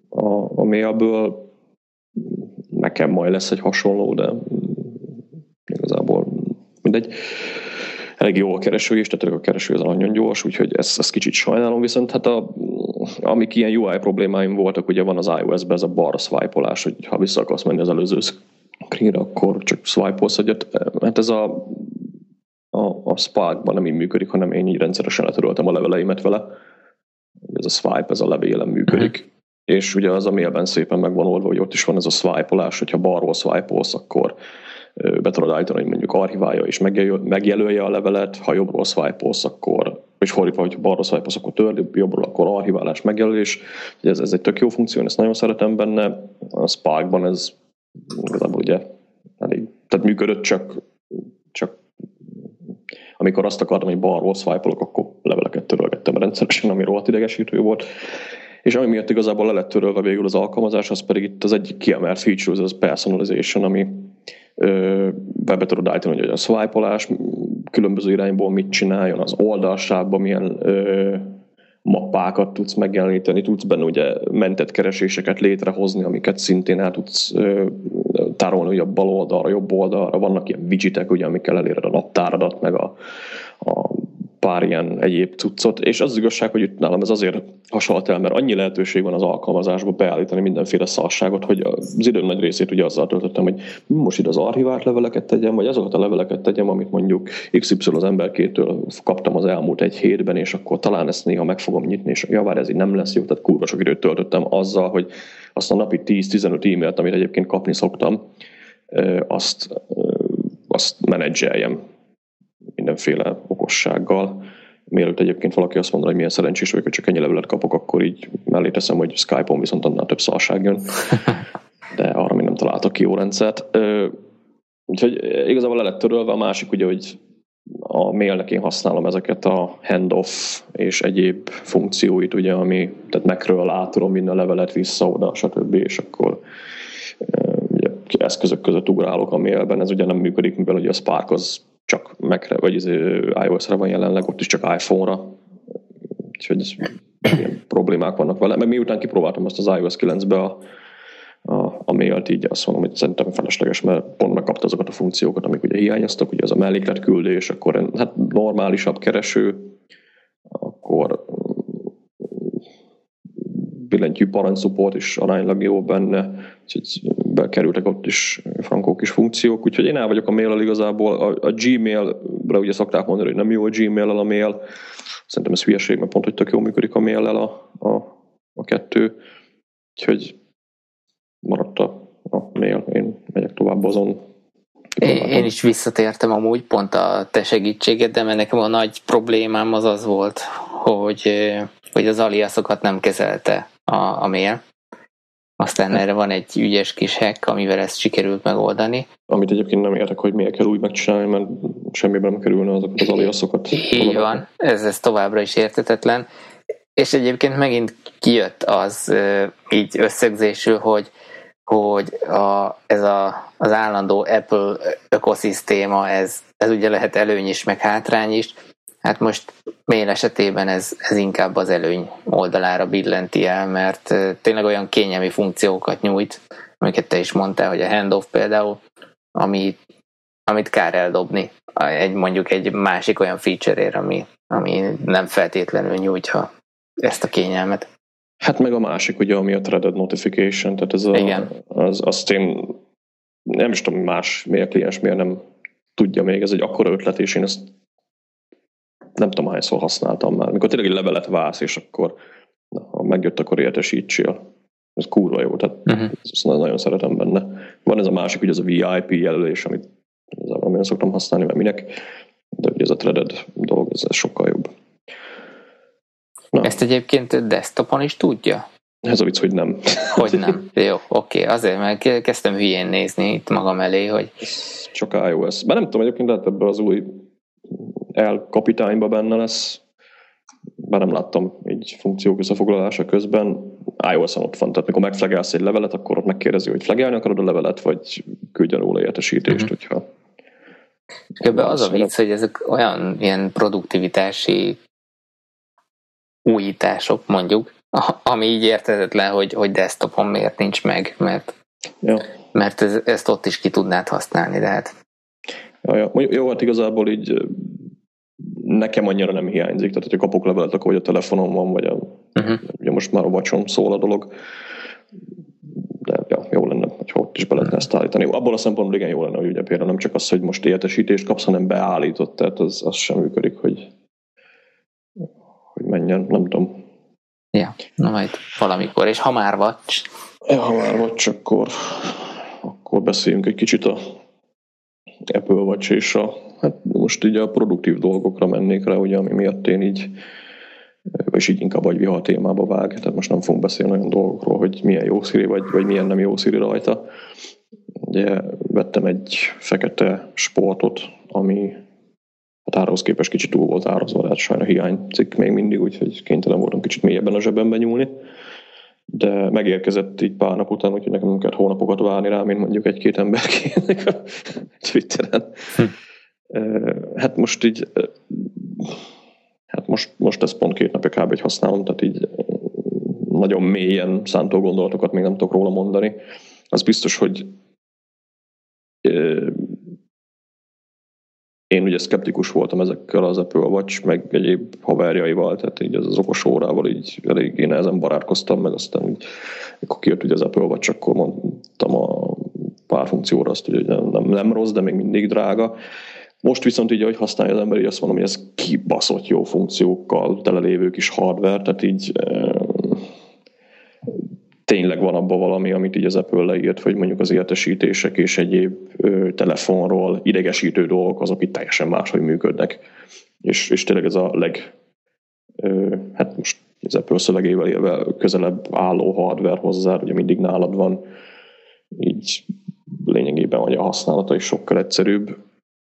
a, a mailből. Nekem majd lesz egy hasonló, de igazából mindegy elég jó a kereső is, tehát a kereső az nagyon gyors, úgyhogy ezt, ezt kicsit sajnálom, viszont hát a, amik ilyen UI problémáim voltak, ugye van az iOS-ben ez a balra swipe hogy ha vissza akarsz menni az előző screenre, akkor csak swipe-olsz egyet. Hát ez a, a, a Sparkban nem így működik, hanem én így rendszeresen letöröltem a leveleimet vele. Ez a swipe, ez a levélem működik. Uh-huh. És ugye az a mailben szépen meg van oldva, hogy ott is van ez a swipe-olás, hogyha balról swipe-olsz, akkor be tudod állítani, hogy mondjuk archiválja és megjelölje a levelet, ha jobbról swipe akkor és fordítva, hogy balról swipe akkor törli, jobbról akkor archiválás, megjelölés. Ez, ez egy tök jó funkció, ezt nagyon szeretem benne. A Sparkban ez igazából ugye elég, tehát működött, csak, csak amikor azt akartam, hogy balról swipe akkor leveleket törölgettem rendszeresen, ami rohadt idegesítő volt. És ami miatt igazából le lett törölve végül az alkalmazás, az pedig itt az egyik kiemelt feature, az personalization, ami be tudod állítani, hogy a swipe különböző irányból mit csináljon, az oldalsában milyen ö, mappákat tudsz megjeleníteni, tudsz benne ugye mentett kereséseket létrehozni, amiket szintén el tudsz tárolni ugye a bal oldalra, jobb oldalra, vannak ilyen widgetek, ugye, amikkel eléred a naptáradat, meg a, a pár ilyen egyéb cuccot, és az, az igazság, hogy itt nálam ez azért hasonlott el, mert annyi lehetőség van az alkalmazásban beállítani mindenféle szarságot, hogy az időm nagy részét ugye azzal töltöttem, hogy most ide az archivált leveleket tegyem, vagy azokat a leveleket tegyem, amit mondjuk XY az emberkétől kaptam az elmúlt egy hétben, és akkor talán ezt néha meg fogom nyitni, és javár ez így nem lesz jó, tehát kurva sok időt töltöttem azzal, hogy azt a napi 10-15 e-mailt, amit egyébként kapni szoktam, azt, azt menedzseljem mindenféle okossággal. Mielőtt egyébként valaki azt mondaná, hogy milyen szerencsés vagyok, hogy csak ennyi levelet kapok, akkor így mellé teszem, hogy Skype-on viszont annál több szarság jön. <laughs> De arra még nem találtak ki jó rendszert. Úgyhogy igazából le lett törölve. A másik ugye, hogy a mailnek én használom ezeket a handoff és egyéb funkcióit, ugye, ami, tehát megről átrom minden levelet vissza oda, stb. És akkor ugye, eszközök között ugrálok a mailben, ez ugye nem működik, mivel ugye a Spark az csak Mac-re, vagy iOS-re van jelenleg, ott is csak iPhone-ra. Úgyhogy ilyen <clears throat> problémák vannak vele. Mert miután kipróbáltam azt az iOS 9-be a, a, a mailt, így azt mondom, hogy szerintem felesleges, mert pont megkapta azokat a funkciókat, amik ugye hiányoztak, ugye az a melléklet küldés, akkor hát normálisabb kereső, akkor billentyű parancsupport is aránylag jó benne, úgyhogy bekerültek ott is frankó kis funkciók, úgyhogy én el vagyok a mail igazából. A, a Gmail-re ugye szokták mondani, hogy nem jó a Gmail-el a mail, szerintem ez hülyeség, mert pont, hogy tök jól működik a mail-el a, a, a kettő, úgyhogy maradt a, a mail, én megyek tovább azon. Én, én is visszatértem amúgy pont a te segítséged, de nekem a nagy problémám az az volt, hogy, hogy az aliaszokat nem kezelte a, a mail. Aztán erre van egy ügyes kis hack, amivel ezt sikerült megoldani. Amit egyébként nem értek, hogy miért kell úgy megcsinálni, mert semmiben nem kerülne azokat az aliaszokat. Így van, ez, ez továbbra is értetetlen. És egyébként megint kijött az így összegzésül, hogy, hogy a, ez a, az állandó Apple ökoszisztéma, ez, ez ugye lehet előny is, meg hátrány is, Hát most mail esetében ez, ez inkább az előny oldalára billenti el, mert tényleg olyan kényelmi funkciókat nyújt, amiket te is mondtál, hogy a handoff például, ami, amit kár eldobni egy, mondjuk egy másik olyan feature-ére, ami, ami nem feltétlenül nyújtja ezt a kényelmet. Hát meg a másik, ugye, ami a threaded notification, tehát ez a, Igen. Az, azt én nem is tudom, más miért kliens miért nem tudja még, ez egy akkora ötlet, és én ezt nem tudom hányszor használtam már. Mikor tényleg egy levelet vász, és akkor na, ha megjött, akkor értesítsél. Ez kurva jó, tehát uh-huh. ezt nagyon szeretem benne. Van ez a másik, hogy ez a VIP jelölés, amit igazából nem szoktam használni, mert minek, de ugye ez a threaded dolog, ez, ez sokkal jobb. Na. Ezt egyébként desktopon is tudja? Ez a vicc, hogy nem. Hogy nem? <laughs> Jó, oké. Okay. Azért, mert kezdtem hülyén nézni itt magam elé, hogy... Csak iOS. Már nem tudom, egyébként lehet ebben az új el kapitányba benne lesz, bár nem láttam így funkciók összefoglalása közben, iOS-on ott van, tehát mikor megflegelsz egy levelet, akkor ott megkérdezi, hogy flegelni akarod a levelet, vagy küldjen róla értesítést, uh-huh. hogyha Ebben az a vicc, hogy ezek olyan ilyen produktivitási újítások, mondjuk, ami így értetetlen, hogy, hogy desktopon miért nincs meg, mert, ja. mert ez, ezt ott is ki tudnád használni, de hát... Ja, ja. Jó, hát igazából így nekem annyira nem hiányzik, tehát hogyha kapok levelet, akkor vagy a telefonom van, vagy a, uh-huh. ugye most már a vacsom szól a dolog, de ja, jó lenne, hogy ott is be lehetne ezt állítani. Abból a szempontból igen jó lenne, hogy ugye például nem csak az, hogy most értesítést kapsz, hanem beállított, tehát az, az sem működik, hogy, hogy menjen, nem tudom. Ja, na majd valamikor, és ha már vagy. Ja, ha már vagy, akkor, akkor beszéljünk egy kicsit a Apple Watch és a, hát most így a produktív dolgokra mennék rá, ugye, ami miatt én így és így inkább vagy viha témába vág, tehát most nem fogunk beszélni olyan dolgokról, hogy milyen jó szíri, vagy, vagy milyen nem jó szíri rajta. Ugye vettem egy fekete sportot, ami hát árahoz képest kicsit túl volt árazva, hát sajna hiányzik még mindig, úgyhogy kénytelen voltam kicsit mélyebben a zsebembe nyúlni. De megérkezett így pár nap után, úgyhogy nekem kell hónapokat várni rá, mint mondjuk egy-két emberkének a Twitteren. Hm. Hát most így Hát most, most ez pont két napja kb. használom, tehát így nagyon mélyen szántó gondolatokat még nem tudok róla mondani. Az biztos, hogy én ugye szkeptikus voltam ezekkel az Apple Watch, meg egyéb haverjaival, tehát így az, az okos órával így elég én ezen barátkoztam, meg aztán így, akkor kijött ugye az Apple Watch, akkor mondtam a pár funkcióra azt, hogy nem, nem, nem rossz, de még mindig drága. Most viszont így, ahogy használja az ember, így azt mondom, hogy ez kibaszott jó funkciókkal telelévő kis hardware, tehát így e, tényleg van abban valami, amit így az Apple leírt, hogy mondjuk az értesítések és egyéb ö, telefonról idegesítő dolgok, azok itt teljesen máshogy működnek. És, és tényleg ez a leg, ö, hát most az Apple szövegével élve közelebb álló hardware hozzá, ugye mindig nálad van, így lényegében hogy a használata is sokkal egyszerűbb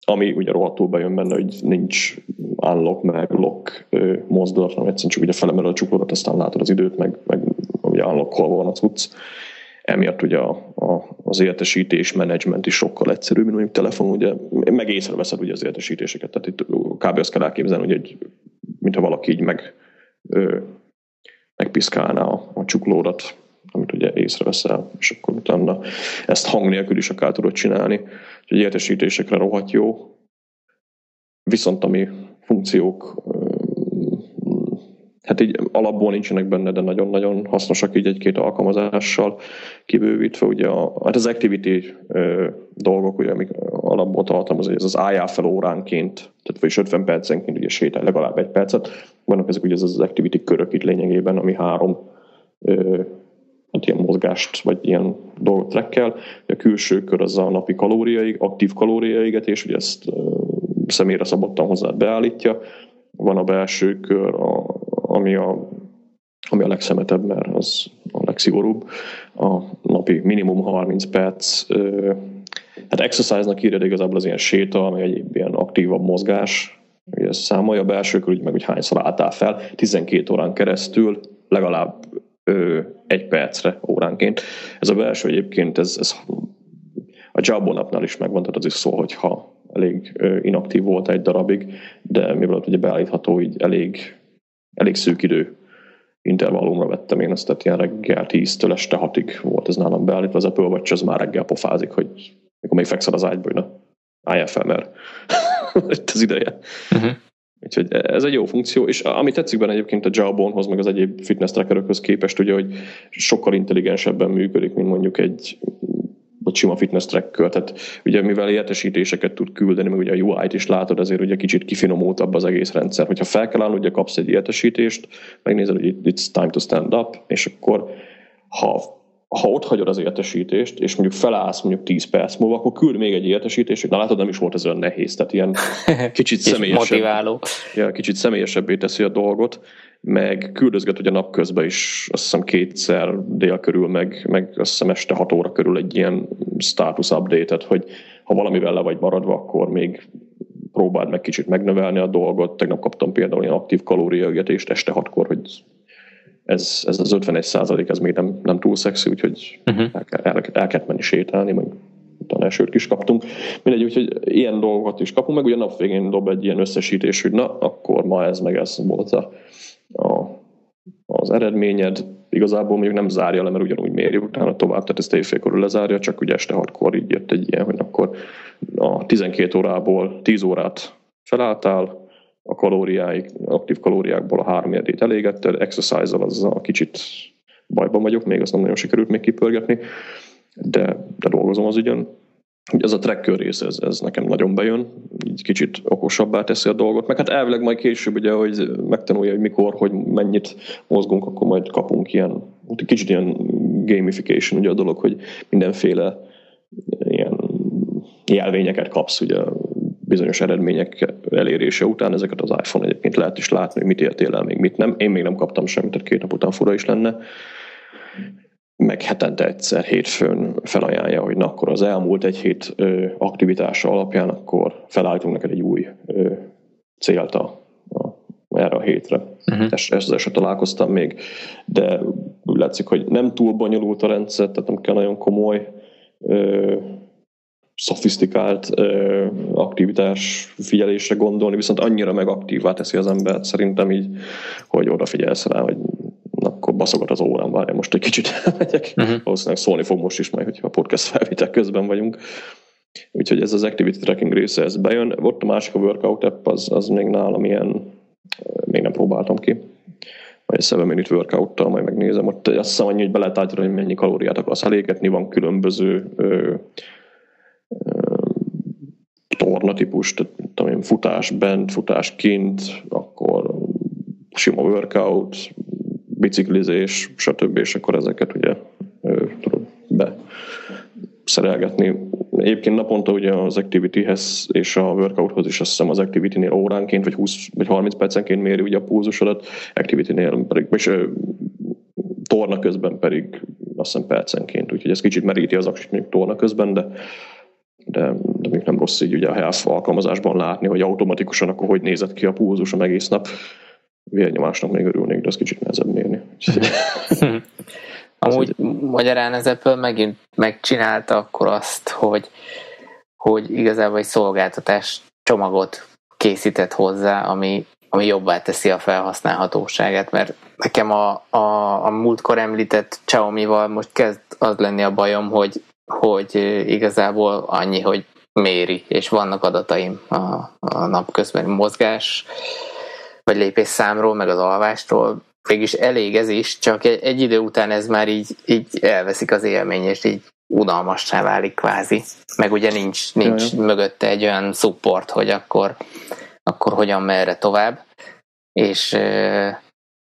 ami ugye rohadtul bejön benne, hogy nincs unlock meg lock mozdulat, hanem egyszerűen csak ugye felemel a csuklódat, aztán látod az időt, meg, meg ugye unlockolva van a cucc. Emiatt ugye a, a, az értesítés menedzsment is sokkal egyszerűbb, mint mondjuk telefon, ugye, meg észreveszed ugye az értesítéseket, tehát itt kb. azt kell elképzelni, hogy egy, mintha valaki így meg, ö, megpiszkálná a, a csuklódat, amit ugye észreveszel, és akkor utána ezt hang nélkül is akár tudod csinálni. Úgyhogy értesítésekre rohadt jó. Viszont ami funkciók hát így alapból nincsenek benne, de nagyon-nagyon hasznosak így egy-két alkalmazással kibővítve. Ugye a, hát az activity ö, dolgok, ugye, amik alapból tartalmaz, hogy ez az álljál fel óránként, tehát vagyis 50 percenként ugye sétál legalább egy percet. Vannak ezek ugye ez az activity körök itt lényegében, ami három hát ilyen mozgást, vagy ilyen dolgot trekkel. A külső kör az a napi kalóriaig, aktív kalóriaigetés, hogy ezt személyre szabottan hozzá beállítja. Van a belső kör, a, ami a ami a legszemetebb, mert az a legszigorúbb. A napi minimum 30 perc, hát exercise-nak írja, de igazából az ilyen séta, ami egy ilyen aktívabb mozgás, hogy ezt számolja a belső kör, meg hogy hányszor álltál fel, 12 órán keresztül legalább egy percre óránként. Ez a belső egyébként, ez, ez a Jabonapnál is megvan, tehát az is szól, hogyha elég inaktív volt egy darabig, de mivel ugye beállítható, így elég, elég szűk idő intervallumra vettem én azt, tehát ilyen reggel 10-től este 6-ig volt ez nálam beállítva, az Apple Watch az már reggel pofázik, hogy mikor még fekszel az ágyba, hogy na, álljál fel, mert <laughs> itt az ideje. Uh-huh. Úgyhogy ez egy jó funkció, és ami tetszik benne egyébként a Jawbone-hoz, meg az egyéb fitness trackerökhöz képest, ugye, hogy sokkal intelligensebben működik, mint mondjuk egy vagy sima fitness tracker, tehát ugye mivel értesítéseket tud küldeni, meg ugye a UI-t is látod, ezért ugye kicsit kifinomultabb az egész rendszer. Hogyha fel kell állni, ugye kapsz egy értesítést, megnézed, hogy it's time to stand up, és akkor ha ha ott hagyod az értesítést, és mondjuk felállsz mondjuk 10 perc múlva, akkor küld még egy értesítést, na látod, nem is volt ez olyan nehéz, tehát ilyen <laughs> kicsit személyesebb. motiváló. Ja, kicsit személyesebbé teszi a dolgot, meg küldözget ugye napközben is, azt hiszem kétszer dél körül, meg, meg azt hiszem este 6 óra körül egy ilyen status update-et, hogy ha valamivel le vagy maradva, akkor még próbáld meg kicsit megnövelni a dolgot. Tegnap kaptam például ilyen aktív kalóriaügetést este 6-kor, hogy ez, ez az 51 százalék, ez még nem, nem túl szexi, úgyhogy uh-huh. el, el, el kellett menni sétálni, meg utána esőt is kaptunk. Mindegy, úgyhogy ilyen dolgokat is kapunk, meg ugye nap végén dob egy ilyen összesítés, hogy na, akkor ma ez meg ez volt a, a, az eredményed. Igazából mondjuk nem zárja le, mert ugyanúgy mérjük utána tovább, tehát ezt éjfélkorul lezárja, csak ugye este hatkor így jött egy ilyen, hogy akkor a 12 órából 10 órát felálltál, a kalóriáik, aktív kalóriákból a három elégetted, exercise-al az a kicsit bajban vagyok, még azt nem nagyon sikerült még kipörgetni, de, de dolgozom az ügyön. Ez a tracker rész, ez, ez nekem nagyon bejön, így kicsit okosabbá teszi a dolgot, meg hát elvileg majd később, ugye, hogy megtanulja, hogy mikor, hogy mennyit mozgunk, akkor majd kapunk ilyen, kicsit ilyen gamification ugye a dolog, hogy mindenféle ilyen jelvényeket kapsz ugye bizonyos eredmények elérése után, ezeket az iPhone egyébként lehet is látni, hogy mit értél el, még mit nem. Én még nem kaptam semmit, tehát két nap után fura is lenne meg hetente egyszer hétfőn felajánlja, hogy na akkor az elmúlt egy hét ö, aktivitása alapján akkor felállítunk neked egy új ö, célt a, a, erre a hétre. Uh-huh. Ezt, ezzel sem találkoztam még, de úgy látszik, hogy nem túl bonyolult a rendszer, tehát nem kell nagyon komoly ö, szofisztikált ö, aktivitás figyelésre gondolni, viszont annyira megaktívvá teszi az embert szerintem így, hogy odafigyelsz rá, hogy akkor baszogat az órám, várja most egy kicsit <laughs> elmegyek. Uh-huh. Valószínűleg szólni fog most is majd, hogyha a podcast felvétel közben vagyunk. Úgyhogy ez az activity tracking része, ez bejön. Ott a másik a workout app, az, az még nálam ilyen, még nem próbáltam ki. Majd egy 7 minute workout majd megnézem. Ott azt hiszem annyi, hogy be lehet állítani, hogy mennyi kalóriát akarsz elégetni, van különböző ö, ö, torna típus, tehát tudom futás bent, futás kint, akkor sima workout, biciklizés, stb. És akkor ezeket ugye tudod be szerelgetni. Egyébként naponta ugye az activityhez és a workouthoz is azt hiszem az activity-nél óránként vagy 20 vagy 30 percenként méri ugye a pulzusodat, activity-nél pedig, és torna közben pedig azt hiszem percenként, úgyhogy ez kicsit meríti az aksit mondjuk torna közben, de de, de még nem rossz így ugye a health alkalmazásban látni, hogy automatikusan akkor hogy nézett ki a pulzusom egész nap vérnyomásnak még örülnék, de az kicsit nehezebb mérni. <laughs> Amúgy magyarán ez Apple megint megcsinálta akkor azt, hogy, hogy igazából egy szolgáltatás csomagot készített hozzá, ami, ami jobbá teszi a felhasználhatóságát, mert nekem a, a, a múltkor említett Xiaomi-val most kezd az lenni a bajom, hogy, hogy igazából annyi, hogy méri, és vannak adataim a, a napközbeni mozgás vagy lépésszámról, meg az alvástról, mégis elég ez is, csak egy, egy idő után ez már így, így elveszik az élmény, és így unalmassá válik kvázi. Meg ugye nincs, nincs Jaj. mögötte egy olyan support, hogy akkor, akkor hogyan merre tovább. És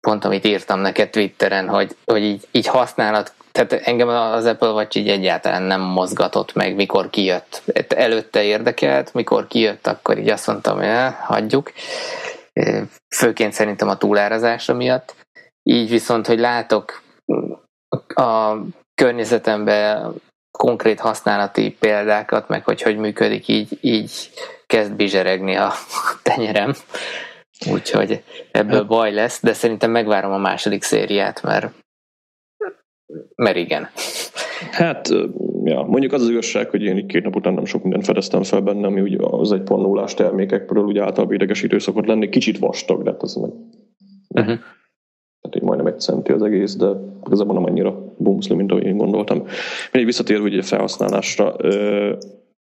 pont amit írtam neked Twitteren, hogy, hogy így, így használat, tehát engem az Apple Watch így egyáltalán nem mozgatott meg, mikor kijött. Előtte érdekelt, mikor kijött, akkor így azt mondtam, hogy eh, hagyjuk főként szerintem a túlárazásra miatt. Így viszont, hogy látok a környezetemben konkrét használati példákat, meg hogy hogy működik, így, így kezd bizseregni a <laughs> tenyerem. Úgyhogy ebből baj lesz, de szerintem megvárom a második szériát, mert mert igen. Hát, ja, mondjuk az az igazság, hogy én így két nap után nem sok mindent fedeztem fel benne, ami ugye az egy pannulás termékekről ugye általában idegesítő szokott lenni. Kicsit vastag, de hát az meg... Uh-huh. Tehát így majdnem egy centi az egész, de igazából nem annyira bumszli, mint ahogy én gondoltam. Mindig visszatér, hogy a felhasználásra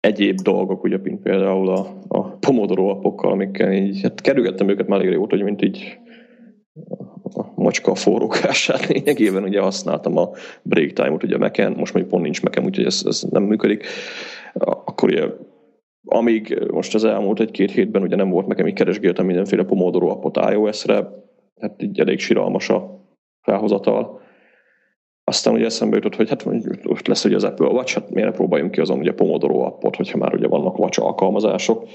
egyéb dolgok, ugye, mint például a, a Pomodoro appokkal, amikkel így, hát kerülgettem őket már régóta, hogy mint így macska a forrókását <laughs> lényegében ugye használtam a break time-ot ugye a Mac-en, most mondjuk pont nincs Mac-en, úgyhogy ez, ez nem működik. Akkor ugye amíg most az elmúlt egy-két hétben ugye nem volt nekem, így keresgéltem mindenféle Pomodoro appot iOS-re, hát így elég siralmas a felhozatal. Aztán ugye eszembe jutott, hogy hát most lesz ugye az Apple Watch, hát miért ne próbáljunk ki azon ugye Pomodoro appot, hogyha már ugye vannak Watch alkalmazások.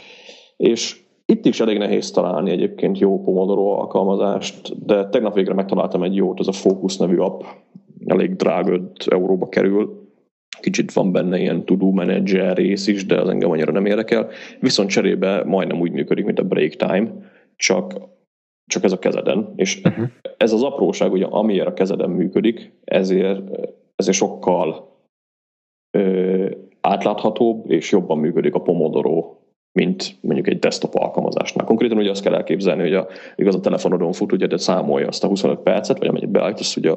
És itt is elég nehéz találni egyébként jó Pomodoro alkalmazást, de tegnap végre megtaláltam egy jót, az a Focus nevű app, elég drága 5 euróba kerül, kicsit van benne ilyen to-do manager rész is, de az engem annyira nem érdekel. Viszont cserébe majdnem úgy működik, mint a break time, csak, csak ez a kezeden. És uh-huh. ez az apróság, ugye, amiért a kezeden működik, ezért, ezért sokkal ö, átláthatóbb és jobban működik a Pomodoro mint mondjuk egy desktop alkalmazásnál. Konkrétan ugye azt kell elképzelni, hogy a, igaz a telefonodon fut, ugye de számolja azt a 25 percet, vagy amennyit beállítasz ugye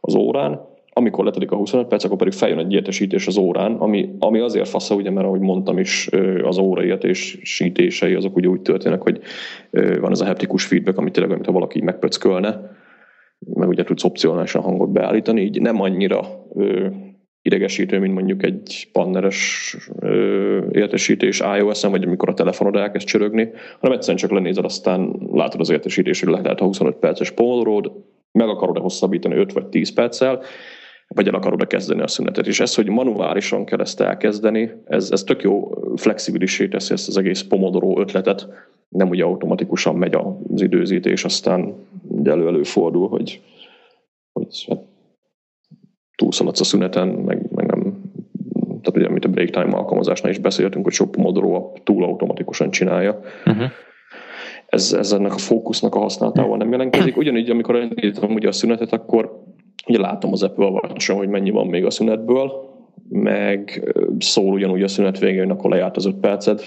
az órán, amikor letelik a 25 perc, akkor pedig feljön egy értesítés az órán, ami, ami azért fasza, ugye, mert ahogy mondtam is, az óra értesítései azok ugye úgy történnek, hogy van ez a heptikus feedback, amit tényleg, mintha valaki megpöckölne, meg ugye tudsz opcionálisan hangot beállítani, így nem annyira idegesítő, mint mondjuk egy panneres értesítés iOS-en, vagy amikor a telefonod elkezd csörögni, hanem egyszerűen csak lenézed, aztán látod az értesítést, hogy lehet a 25 perces pomodoro meg akarod-e hosszabbítani 5 vagy 10 perccel, vagy el akarod-e kezdeni a szünetet. És ez, hogy manuálisan kell ezt elkezdeni, ez, ez tök jó flexibilisé teszi ezt az egész Pomodoro ötletet, nem ugye automatikusan megy az időzítés, aztán elő fordul, hogy, hogy hát, túlszaladsz a szüneten, meg, meg nem, tehát ugye, amit a break time alkalmazásnál is beszéltünk, hogy sok Pomodoro túl automatikusan csinálja. Uh-huh. Ez, ez ennek a fókusznak a használatával nem jelentkezik. Ugyanígy, amikor elindítom ugye a szünetet, akkor ugye látom az Apple watch hogy mennyi van még a szünetből, meg szól ugyanúgy a szünet végén, akkor lejárt az 5 perced,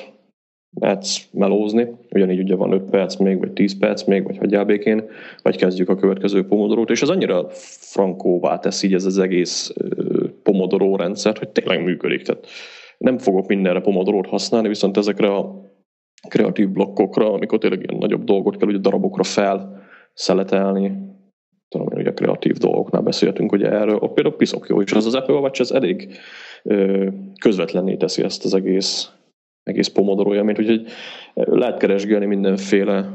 mehetsz melózni, ugyanígy ugye van 5 perc még, vagy 10 perc még, vagy hagyjál békén, vagy kezdjük a következő pomodorót, és ez annyira frankóvá tesz így ez az egész pomodoró rendszert, hogy tényleg működik. Tehát nem fogok mindenre pomodorót használni, viszont ezekre a kreatív blokkokra, amikor tényleg ilyen nagyobb dolgot kell ugye darabokra felszeletelni, tudom ugye a kreatív dolgoknál beszéltünk ugye erről, ott például piszok jó, és az az Apple Watch ez elég ö, közvetlenné teszi ezt az egész egész pomodoro mint úgyhogy lehet keresgélni mindenféle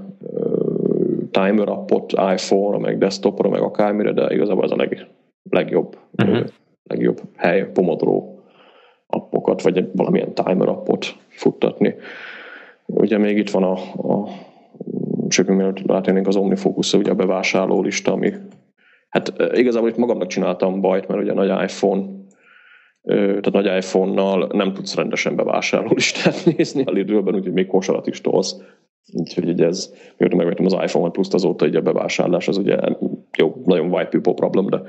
timer appot iPhone-ra, meg desktopra, meg akármire, de igazából ez a leg, legjobb, uh-huh. legjobb hely Pomodoro appokat, vagy valamilyen timer appot futtatni. Ugye még itt van a, a sőt, mielőtt rátérnénk az OmniFocus, ugye a bevásárló lista, ami hát igazából itt magamnak csináltam bajt, mert ugye a nagy iPhone tehát nagy iPhone-nal nem tudsz rendesen bevásárló listát nézni a Lidl-ben, úgyhogy még kosarat is tolsz. Úgyhogy ugye ez, mióta megvettem az iPhone-ot, plusz azóta egy a bevásárlás, az ugye jó, nagyon white people problem, de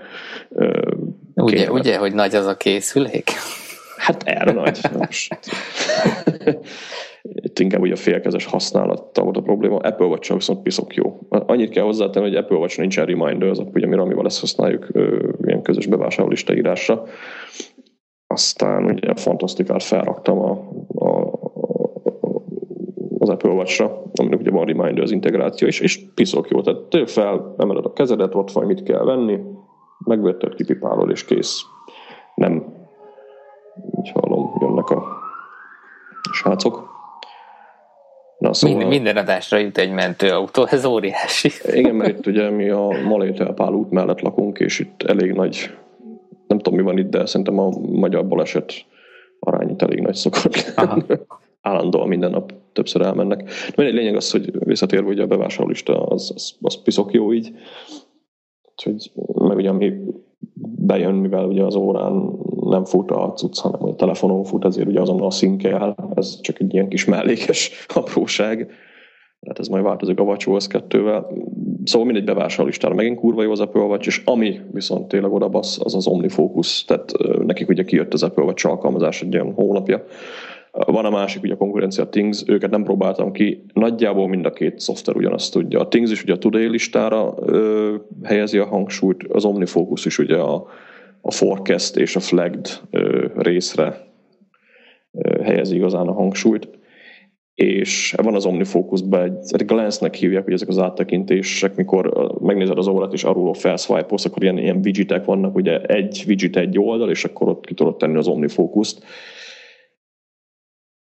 ugye, ugye, hogy nagy az a készülék? Hát erre nagy. Itt inkább ugye a félkezes használattal volt a probléma. Apple watch viszont piszok jó. Annyit kell hozzátenni, hogy Apple Watch nincsen reminder, az ugye, amivel ezt használjuk ilyen közös bevásárlólista írásra. Aztán ugye fantasztikát felraktam a, a, az Apple Watch-ra, aminek ugye van reminder az integráció, és, és piszok jó. Tehát te fel, emeled a kezedet, ott van, mit kell venni, megvetted, kipipálod, és kész. Nem, így hallom, jönnek a srácok. Na, szóval... Minden, minden adásra jut egy mentőautó, ez óriási. Igen, mert itt ugye mi a Malételpál út mellett lakunk, és itt elég nagy nem tudom, mi van itt, de szerintem a magyar baleset arány itt elég nagy szokott Állandóan minden nap többször elmennek. De egy lényeg az, hogy visszatérve ugye a bevásárlólista, az, az, az piszok jó így. Úgyhogy, meg ugye ami bejön, mivel ugye az órán nem fut a cucc, hanem a telefonon fut, azért ugye azonnal szinkel, ez csak egy ilyen kis mellékes <laughs> apróság. Hát ez majd változik a WatchOS 2-vel. Szóval mindegy bevásárlólistára megint kurva jó az Apple Watch, és ami viszont tényleg oda basz, az az OmniFocus. Tehát nekik ugye kijött az Apple Watch alkalmazás egy ilyen hónapja. Van a másik, ugye a konkurencia a Things, őket nem próbáltam ki. Nagyjából mind a két szoftver ugyanazt tudja. A Things is ugye a Today listára ö, helyezi a hangsúlyt, az OmniFocus is ugye a, a Forecast és a Flagged részre helyezi igazán a hangsúlyt és van az OmniFocus-ban egy, egy glance-nek hívják, hogy ezek az áttekintések, mikor megnézed az órát és arról felswipe akkor ilyen, ilyen widgetek vannak, ugye egy widget egy oldal, és akkor ott ki tudod tenni az OmniFocus-t.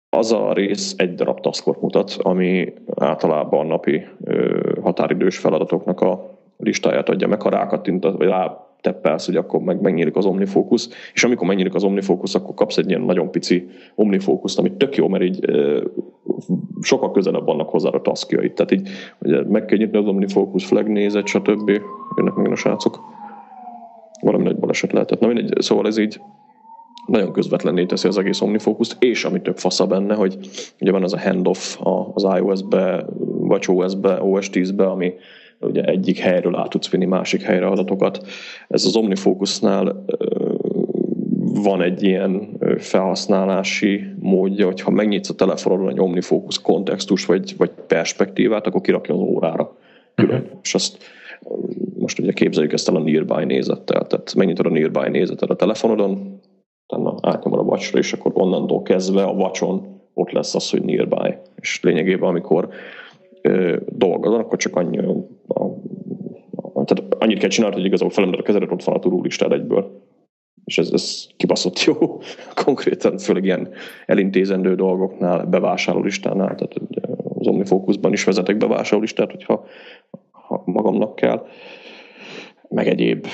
Az a rész egy darab taskot mutat, ami általában a napi ö, határidős feladatoknak a listáját adja meg, ha rákattintasz, vagy rá teppelsz, hogy akkor meg megnyílik az OmniFocus, és amikor megnyílik az OmniFocus, akkor kapsz egy ilyen nagyon pici OmniFocus, ami tök jó, mert így sokkal közelebb vannak hozzá a taskjait. Tehát így ugye meg kell nyitni az OmniFocus flag nézet, stb. Jönnek meg a srácok. Valami nagy baleset lehetett. Na mindegy, szóval ez így nagyon közvetlenné teszi az egész OmniFocus-t, és ami több fasza benne, hogy ugye van az a handoff az iOS-be, vagy OS-be, OS 10-be, ami ugye egyik helyről át tudsz vinni másik helyre adatokat. Ez az OmniFocusnál van egy ilyen felhasználási módja, hogyha megnyitsz a telefonodon egy OmniFocus kontextus vagy, vagy perspektívát, akkor kirakja az órára külön. Uh-huh. És azt most ugye képzeljük ezt el a Nearby nézettel, tehát megnyitod a Nearby nézetet a telefonodon, utána átnyomod a watch és akkor onnantól kezdve a watchon ott lesz az, hogy Nearby. És lényegében, amikor dolgozol, akkor csak annyi, a, a, tehát annyit kell csinálni, hogy igazából felemled a kezedet, ott van a turú listád egyből. és ez, ez kibaszott jó, <laughs> konkrétan főleg ilyen elintézendő dolgoknál, bevásárlólistánál, tehát az OmniFocusban is vezetek bevásárlólistát, hogyha ha magamnak kell, meg egyéb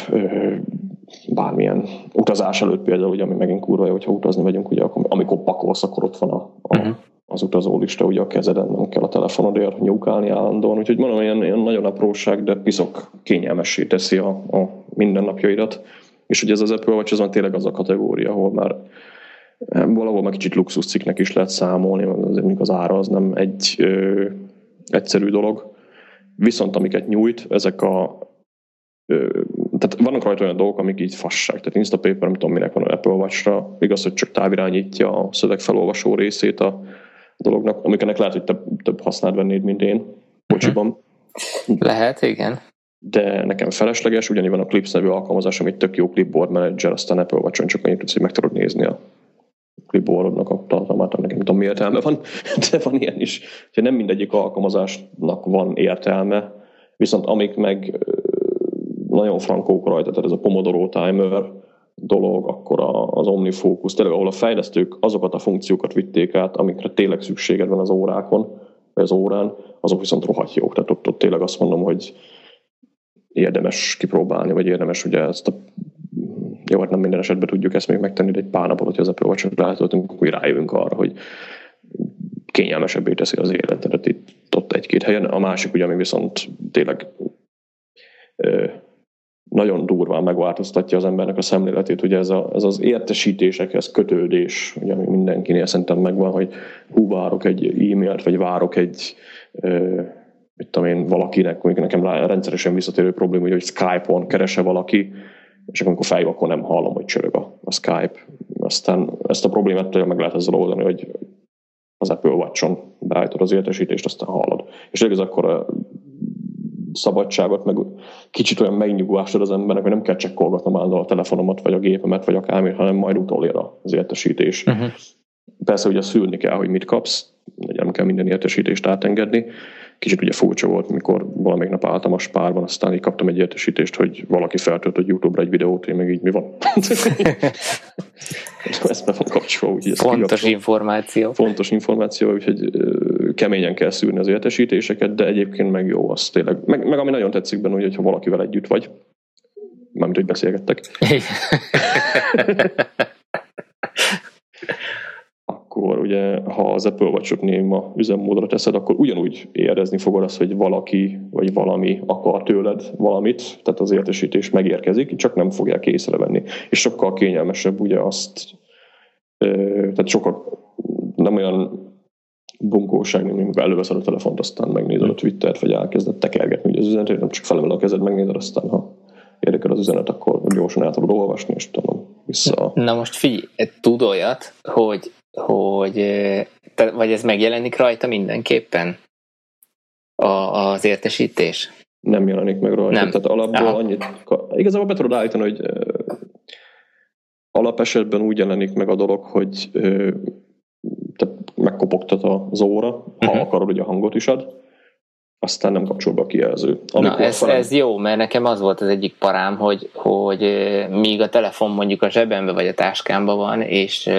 bármilyen utazás előtt például, ugye, ami megint kurva jó, hogyha utazni megyünk, ugye, amikor pakolsz, akkor ott van a, a, uh-huh. Az utazólista ugye a kezeden, nem kell a telefonodért nyúkálni állandóan, úgyhogy mondom, ilyen, ilyen nagyon apróság, de piszok kényelmessé teszi a, a mindennapjaidat. És ugye ez az Apple Watch, ez van tényleg az a kategória, ahol már eh, valahol meg kicsit luxuscikknek is lehet számolni, azért az ára az nem egy ö, egyszerű dolog. Viszont amiket nyújt, ezek a ö, tehát vannak rajta olyan dolgok, amik így fasság. Tehát Instapaper, nem tudom minek van a Apple Watch-ra, igaz, hogy csak távirányítja a szövegfelolvasó részét a dolognak, amiknek lehet, hogy több, több használt vennéd, mint én kocsiban. Lehet, igen de nekem felesleges, ugyanígy van a Clips nevű alkalmazás, ami egy tök jó clipboard manager, aztán Apple watch csak annyit tudsz, hogy meg tudod nézni a clipboardnak a tartalmát, nekem nem tudom mi értelme van, <laughs> de van ilyen is. Úgyhogy nem mindegyik alkalmazásnak van értelme, viszont amik meg nagyon frankók rajta, tehát ez a Pomodoro Timer dolog, akkor az OmniFocus, tényleg ahol a fejlesztők azokat a funkciókat vitték át, amikre tényleg szükséged van az órákon, vagy az órán, azok viszont rohadt jók. Tehát ott, ott tényleg azt mondom, hogy érdemes kipróbálni, vagy érdemes ugye ezt a jó, hát nem minden esetben tudjuk ezt még megtenni, de egy pár napot, hogyha az Apple Watch-ot látottunk, akkor rájövünk arra, hogy kényelmesebbé teszi az életedet itt ott egy-két helyen. A másik ugye, ami viszont tényleg nagyon durván megváltoztatja az embernek a szemléletét, ugye ez, a, ez az értesítésekhez kötődés, ugye, ami mindenkinél szerintem megvan, hogy hú, várok egy e-mailt, vagy várok egy ö, mit tudom én, valakinek, mondjuk nekem rendszeresen visszatérő probléma, hogy Skype-on kerese valaki, és akkor fejl, akkor nem hallom, hogy csörög a, a Skype. Aztán ezt a problémát meg lehet ezzel oldani, hogy az Apple Watch-on beállítod az értesítést, aztán hallod. És ez akkor szabadságot, meg kicsit olyan megnyugvást ad az embernek, hogy nem kell csekkolgatnom állandóan a telefonomat, vagy a gépemet, vagy akármit, hanem majd utolér az értesítés. Uh-huh. Persze ugye szülni kell, hogy mit kapsz, nem kell minden értesítést átengedni, kicsit ugye furcsa volt, mikor valamelyik nap álltam a spárban, aztán így kaptam egy értesítést, hogy valaki feltöltött YouTube-ra egy videót, én meg így mi van? <laughs> Ezt be van kapcsolva. Úgy, Fontos információ. Fontos információ, úgyhogy keményen kell szűrni az értesítéseket, de egyébként meg jó az tényleg. Meg, meg ami nagyon tetszik benne, hogy ha valakivel együtt vagy, mármint, hogy beszélgettek <laughs> akkor ugye, ha az Apple Watch-ot néma üzemmódra teszed, akkor ugyanúgy érezni fogod azt, hogy valaki vagy valami akar tőled valamit, tehát az értesítés megérkezik, csak nem fogják észrevenni. És sokkal kényelmesebb ugye azt, tehát sokkal nem olyan bunkóság, mint amikor előveszed a telefont, aztán megnézed a Twittert, vagy elkezded tekergetni ugye az üzenetet, nem csak felemel a kezed, megnézed, aztán ha érdekel az üzenet, akkor gyorsan el tudod olvasni, és tudom, vissza. Na most figyelj, tud olyat, hogy hogy te, vagy ez megjelenik rajta mindenképpen a, az értesítés? Nem jelenik meg rajta. Nem. Tehát alapból Aha. annyit, igazából be tudod állítani, hogy alapesetben úgy jelenik meg a dolog, hogy te megkopogtat az óra, uh-huh. ha mhm. akarod, hogy a hangot is ad, aztán nem kapcsol be a kijelző. Amikor Na, ez, felem... ez jó, mert nekem az volt az egyik parám, hogy, hogy míg a telefon mondjuk a zsebembe vagy a táskámba van, és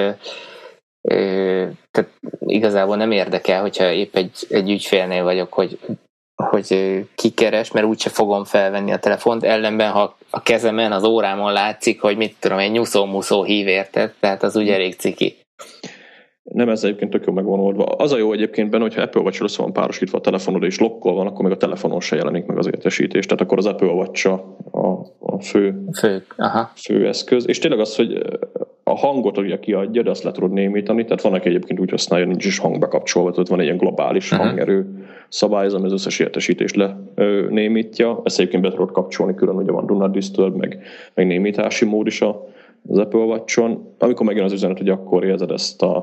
tehát igazából nem érdekel, hogyha épp egy, egy ügyfélnél vagyok, hogy, hogy kikeres, mert úgyse fogom felvenni a telefont, ellenben ha a kezemen, az órámon látszik, hogy mit tudom, egy nyuszó-muszó hív érted, tehát az ugye elég ciki. Nem, ez egyébként tök jó megvan oldva. Az a jó egyébként benne, hogyha Apple Watch össze van párosítva a telefonod és lokkol van, akkor még a telefonon se jelenik meg az értesítés. Tehát akkor az Apple Watch a, a fő, fő, aha. fő eszköz. És tényleg az, hogy a hangot ugye kiadja, de azt le tudod némítani, tehát van, aki egyébként úgy használja, nincs is hang bekapcsolva, tehát van egy ilyen globális uh-huh. hangerő szabályozó, ami az összes értesítést le ö, némítja. Ezt egyébként be tudod kapcsolni, külön ugye van Do Not Disturb, meg, meg némítási mód is az Apple Watch-on. Amikor megjön az üzenet, hogy akkor érzed ezt a,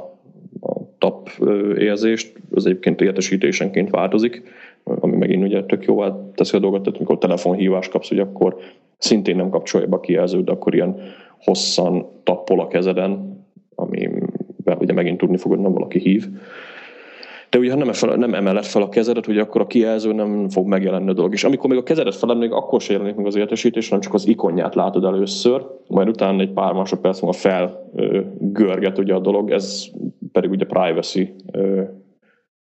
a tap érzést, az egyébként értesítésenként változik, ami megint ugye tök jóvá teszi a dolgot, tehát amikor telefonhívást kapsz, hogy akkor szintén nem kapcsolja be a kijelzőt, de akkor ilyen hosszan tappol a kezeden, amivel ugye megint tudni fogod, nem valaki hív. De ugye, ha nem, fel, nem emeled fel a kezedet, ugye akkor a kijelző nem fog megjelenni a dolog. És amikor még a kezedet felemeled, még akkor sem jelenik meg az értesítés, hanem csak az ikonját látod először, majd utána egy pár másodperc múlva felgörget ugye a dolog, ez pedig ugye privacy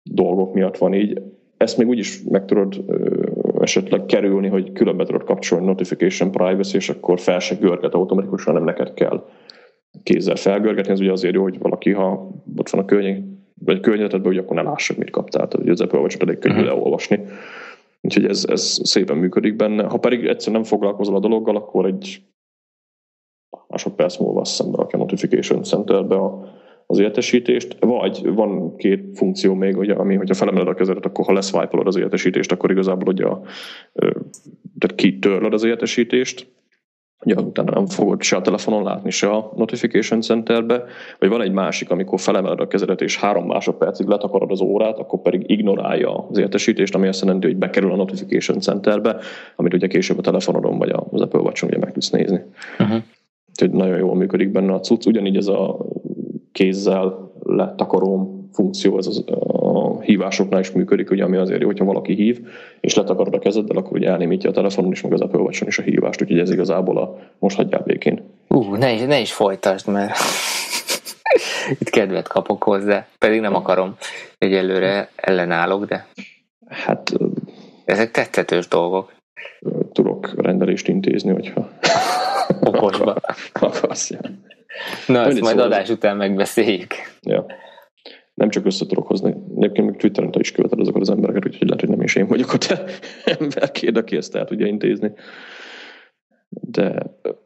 dolgok miatt van így. Ezt még úgy is meg tudod esetleg kerülni, hogy különbe tudod kapcsolni notification privacy, és akkor fel se görget automatikusan, nem neked kell kézzel felgörgetni, ez ugye azért jó, hogy valaki, ha ott van a környék, vagy környezetedben, hogy akkor ne lássuk, mit kaptál. Tehát az Apple Watch elég könnyű uh-huh. leolvasni. Úgyhogy ez, ez szépen működik benne. Ha pedig egyszerűen nem foglalkozol a dologgal, akkor egy másodperc múlva azt hiszem a Notification Centerbe a, az értesítést, vagy van két funkció még, ugye, ami, hogyha felemeled a kezedet, akkor ha leszwipe az értesítést, akkor igazából ugye a, tehát kitörlöd az értesítést, ugye utána nem fogod se a telefonon látni, se a Notification Centerbe, vagy van egy másik, amikor felemeled a kezedet és három másodpercig letakarod az órát, akkor pedig ignorálja az értesítést, ami azt jelenti, hogy bekerül a Notification Centerbe, amit ugye később a telefonodon vagy az Apple watch ugye meg tudsz nézni. Uh-huh. Úgyhogy nagyon jól működik benne a cucc. Ugyanígy ez a kézzel letakaróm funkció, ez az, a hívásoknál is működik, ugye, ami azért jó, hogyha valaki hív, és letakarod a kezeddel, akkor ugye elnémítja a telefonon is, meg az Apple watch is a hívást, úgyhogy ez igazából a most hagyjál békén. Uh, ne is, ne is folytasd, mert <laughs> itt kedvet kapok hozzá, pedig nem akarom, egyelőre ellenállok, de hát ezek tettetős dolgok. Tudok rendelést intézni, hogyha <laughs> okosba <laughs> akarsz. Ja. Na, ezt majd szóval adás után megbeszéljük. Ja. Nem csak össze tudok hozni. Egyébként még Twitteren is követed azokat az embereket, úgyhogy lehet, hogy nem is én vagyok a <laughs> te emberkéd, aki ezt el tudja intézni. De,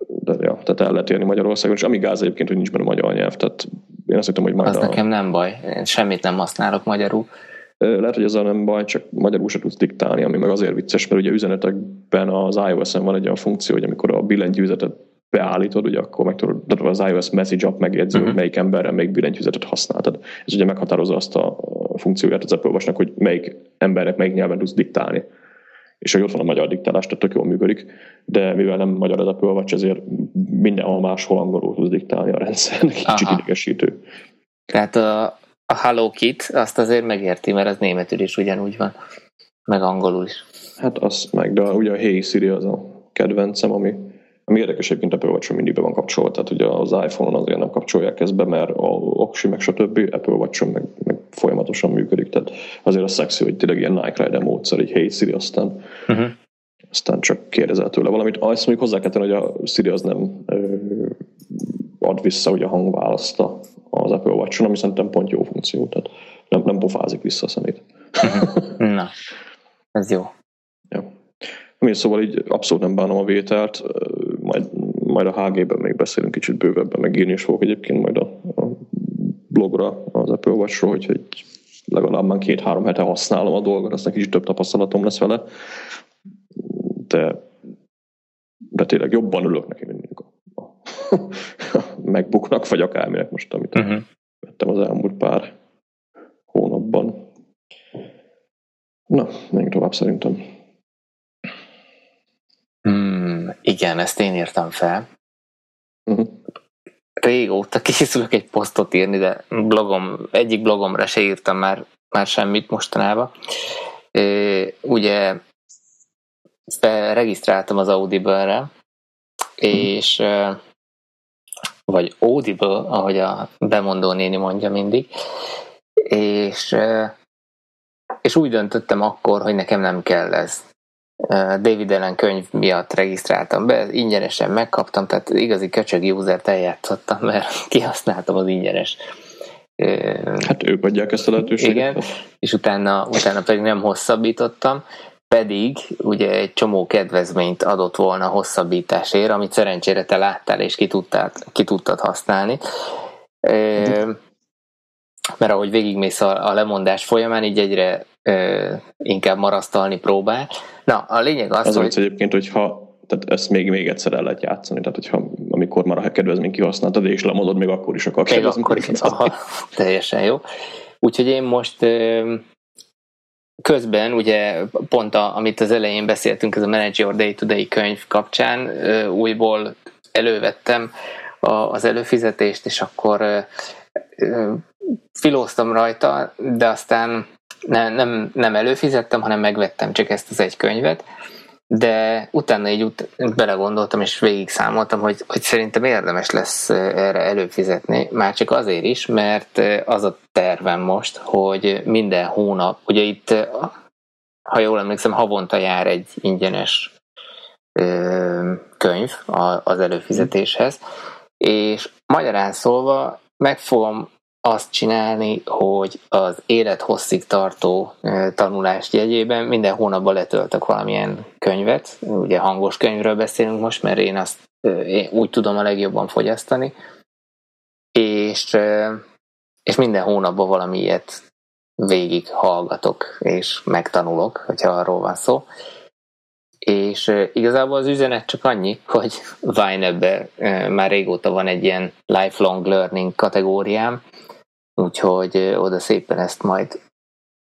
de ja, tehát el lehet élni Magyarországon, és ami gáz egyébként, hogy nincs benne magyar nyelv, tehát én azt hittem, hogy majd Az a... nekem nem baj, én semmit nem használok magyarul. Lehet, hogy ezzel nem baj, csak magyarul se tudsz diktálni, ami meg azért vicces, mert ugye üzenetekben az iOS-en van egy olyan funkció, hogy amikor a billentyűzetet beállítod, ugye akkor meg tudod, de az iOS Message App megjegyző, uh-huh. hogy melyik emberrel melyik billentyűzetet használtad. Ez ugye meghatározza azt a funkcióját az Apple watch hogy melyik embernek melyik nyelven tudsz diktálni. És hogy ott van a magyar diktálás, tehát tök jól működik, de mivel nem magyar az Apple Watch, ezért mindenhol máshol angolul tudsz diktálni a rendszernek, kicsit idegesítő. Tehát a, a Hello Kit azt azért megérti, mert az németül is ugyanúgy van, meg angolul is. Hát az meg, de ugye a Hey Siri az a kedvencem, ami ami érdekes egyébként Apple Watch mindig be van kapcsolva, tehát ugye az iPhone-on azért nem kapcsolják ezt be, mert a Oxy meg stb. Apple watch meg, meg folyamatosan működik, tehát azért a szexi, hogy tényleg ilyen Nike Rider módszer, egy Hey Siri, aztán uh-huh. aztán csak kérdezel tőle valamit. Azt mondjuk hozzá kell tenni, hogy a Siri az nem ad vissza ugye a hangválaszt az Apple watch ami szerintem pont jó funkció, tehát nem, nem pofázik vissza a szemét. Uh-huh. Na, ez jó. Ja. Ami szóval így abszolút nem bánom a vételt, majd, majd a HG-ben még beszélünk kicsit bővebben, meg írni is fogok egyébként majd a, a blogra az Apple Watch-ról, hogy legalább már két-három hete használom a dolgot, aztán kicsit több tapasztalatom lesz vele, de, de tényleg jobban ülök neki, mint a, a megbuknak, vagy akárminek most, amit uh-huh. vettem az elmúlt pár hónapban. Na, menjünk tovább szerintem. Igen, ezt én írtam fel. Uh-huh. Régóta <laughs> készülök egy posztot írni, de blogom, egyik blogomra se írtam már, már semmit mostanában. É, ugye regisztráltam az Audible-re, és vagy Audible, ahogy a bemondó néni mondja mindig, és, és úgy döntöttem akkor, hogy nekem nem kell ez. David Allen könyv miatt regisztráltam be, ingyenesen megkaptam, tehát igazi köcsög user eljátszottam, mert <laughs> kihasználtam az ingyenes. Hát ők adják ezt a lehetőséget. Igen, és utána, utána pedig nem hosszabbítottam, pedig ugye egy csomó kedvezményt adott volna hosszabbításért, amit szerencsére te láttál és ki tudtad, ki tudtad használni. Mm mert ahogy végigmész a, a lemondás folyamán, így egyre ö, inkább marasztalni próbál. Na, a lényeg az, az hogy... Az egyébként, hogyha tehát ezt még, még egyszer el lehet játszani, tehát hogyha amikor már a kedvezmény kihasználtad, és lemondod, még akkor is akar még akkor is, aha, teljesen jó. Úgyhogy én most közben, ugye pont a, amit az elején beszéltünk, ez a Manage Your Day-to-Day könyv kapcsán újból elővettem a, az előfizetést, és akkor filóztam rajta, de aztán ne, nem, nem előfizettem, hanem megvettem csak ezt az egy könyvet, de utána így ut- belegondoltam, és végig számoltam, hogy, hogy szerintem érdemes lesz erre előfizetni, már csak azért is, mert az a tervem most, hogy minden hónap, ugye itt, ha jól emlékszem, havonta jár egy ingyenes könyv az előfizetéshez, és magyarán szólva meg fogom azt csinálni, hogy az élethosszig tartó tanulást jegyében minden hónapban letöltök valamilyen könyvet. Ugye hangos könyvről beszélünk most, mert én azt én úgy tudom a legjobban fogyasztani. És, és minden hónapban valami ilyet végig hallgatok és megtanulok, hogyha arról van szó. És igazából az üzenet csak annyi, hogy Vine-ebben már régóta van egy ilyen lifelong learning kategóriám, úgyhogy oda szépen ezt majd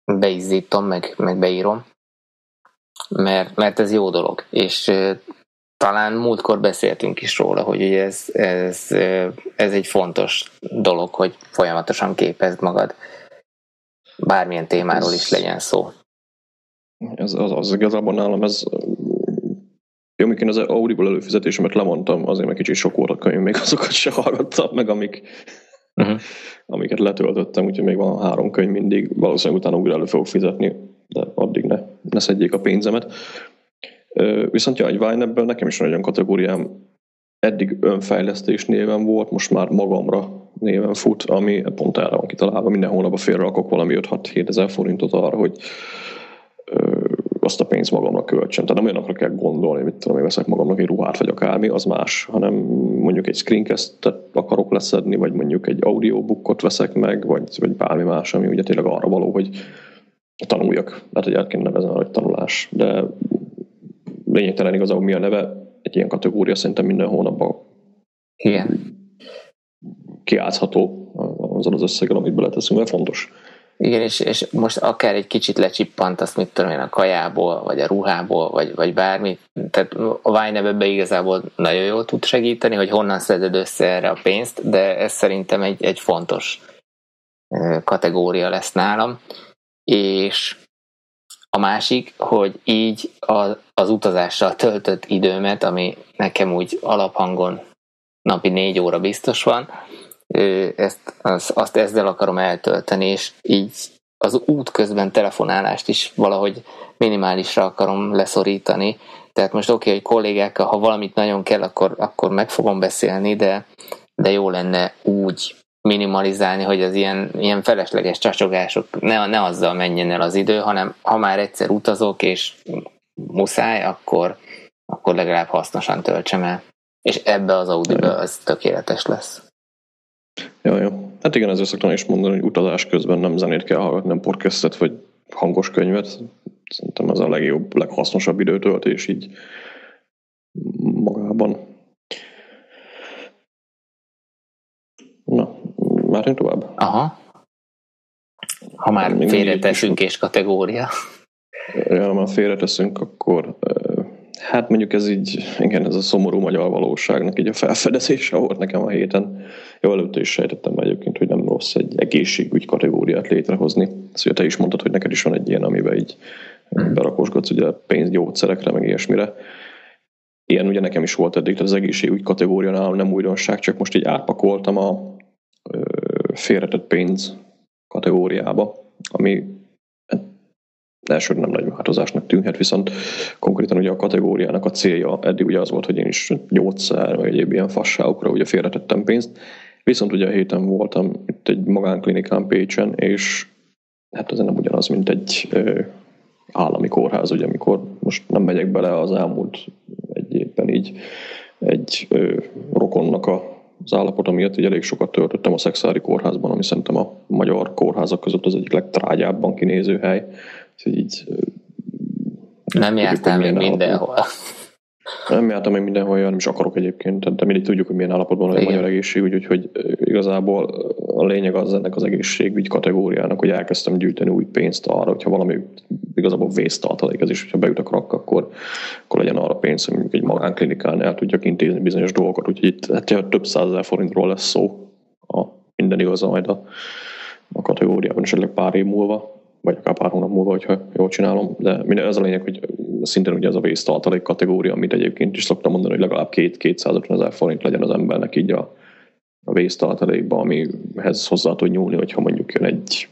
beizzítom, meg, meg beírom, mert, mert ez jó dolog, és talán múltkor beszéltünk is róla, hogy ugye ez, ez, ez egy fontos dolog, hogy folyamatosan képezd magad, bármilyen témáról is legyen szó. Ez az, az igazából nálam ez jó, amikor az Audible előfizetésemet lemondtam, azért meg kicsit sok volt a könyv, még azokat se hallgattam meg, amik, uh-huh. <laughs> amiket letöltöttem, úgyhogy még van három könyv mindig, valószínűleg utána újra elő fogok fizetni, de addig ne, ne szedjék a pénzemet. Viszont ja, egy Vine ebből nekem is olyan kategóriám, eddig önfejlesztés néven volt, most már magamra néven fut, ami pont erre van kitalálva. Minden hónapban félrerakok valami 5-6-7 ezer forintot arra, hogy azt a pénzt magamnak költsem. Tehát nem olyanokra kell gondolni, mit tudom, én veszek magamnak egy ruhát, vagy akármi, az más, hanem mondjuk egy screencast-et akarok leszedni, vagy mondjuk egy audiobookot veszek meg, vagy, vagy bármi más, ami ugye tényleg arra való, hogy tanuljak. Tehát, hogy el kéne nevezni hogy tanulás. De lényegtelen igazából mi a neve, egy ilyen kategória szerintem minden hónapban Igen. kiátszható azon az összeggel, amit beleteszünk, mert fontos. Igen, és, és most akár egy kicsit lecsippant azt, mit tudom én, a kajából, vagy a ruhából, vagy, vagy bármi. Tehát a Vine ebbe igazából nagyon jól tud segíteni, hogy honnan szeded össze erre a pénzt, de ez szerintem egy, egy fontos kategória lesz nálam. És a másik, hogy így az, az utazással töltött időmet, ami nekem úgy alaphangon napi négy óra biztos van, ezt, az, azt ezzel akarom eltölteni, és így az út közben telefonálást is valahogy minimálisra akarom leszorítani. Tehát most oké, okay, hogy kollégákkal, ha valamit nagyon kell, akkor, akkor meg fogom beszélni, de, de jó lenne úgy minimalizálni, hogy az ilyen, ilyen felesleges csacsogások ne, ne azzal menjen el az idő, hanem ha már egyszer utazok, és muszáj, akkor, akkor legalább hasznosan töltsem el. És ebbe az audiba az tökéletes lesz. Jó, jó. Hát igen, ezzel szoktam is mondani, hogy utazás közben nem zenét kell hallgatni, nem podcastet, vagy hangos könyvet. Szerintem ez a legjobb, leghasznosabb időtöltés így magában. Na, várjunk tovább. Aha. Ha már félreteszünk és kategória. Ja, ha már félreteszünk, akkor Hát mondjuk ez így, igen, ez a szomorú magyar valóságnak így a felfedezése volt nekem a héten. Jó, előtte is sejtettem egyébként, hogy nem rossz egy egészségügy kategóriát létrehozni. Szóval te is mondtad, hogy neked is van egy ilyen, amiben így berakosgatsz ugye pénzgyógyszerekre, meg ilyesmire. Ilyen ugye nekem is volt eddig, az egészségügy kategória nálam nem újdonság, csak most így átpakoltam a félretett pénz kategóriába, ami elsőre nem nagy változásnak tűnhet, viszont konkrétan ugye a kategóriának a célja eddig ugye az volt, hogy én is gyógyszer, vagy egyéb ilyen fasságokra ugye félretettem pénzt, viszont ugye a héten voltam itt egy magánklinikán Pécsen, és hát ez nem ugyanaz, mint egy ö, állami kórház, ugye amikor most nem megyek bele az elmúlt egy évben így egy ö, rokonnak a az állapota miatt hogy elég sokat töltöttem a Szexári kórházban, ami szerintem a magyar kórházak között az egyik legtrágyábban kinéző hely. Úgyhogy így, nem jártál még mindenhol. Nem jártam még mindenhol, nem is akarok egyébként, de mindig tudjuk, hogy milyen állapotban van a magyar egészségügy, úgyhogy igazából a lényeg az ennek az egészségügy kategóriának, hogy elkezdtem gyűjteni új pénzt arra, hogyha valami igazából vésztartalék ez is, hogyha beüt a krak, akkor, akkor legyen arra pénz, hogy mondjuk egy magánklinikán el tudjak intézni bizonyos dolgokat, úgyhogy itt hát, több százezer forintról lesz szó, a minden igaz majd a a kategóriában esetleg pár év múlva, vagy akár pár hónap múlva, hogyha jól csinálom, de minden, ez a lényeg, hogy szintén ugye ez a vésztartalék kategória, amit egyébként is szoktam mondani, hogy legalább két 250 ezer forint legyen az embernek így a, a vésztartalékba, amihez hozzá tud nyúlni, hogyha mondjuk jön egy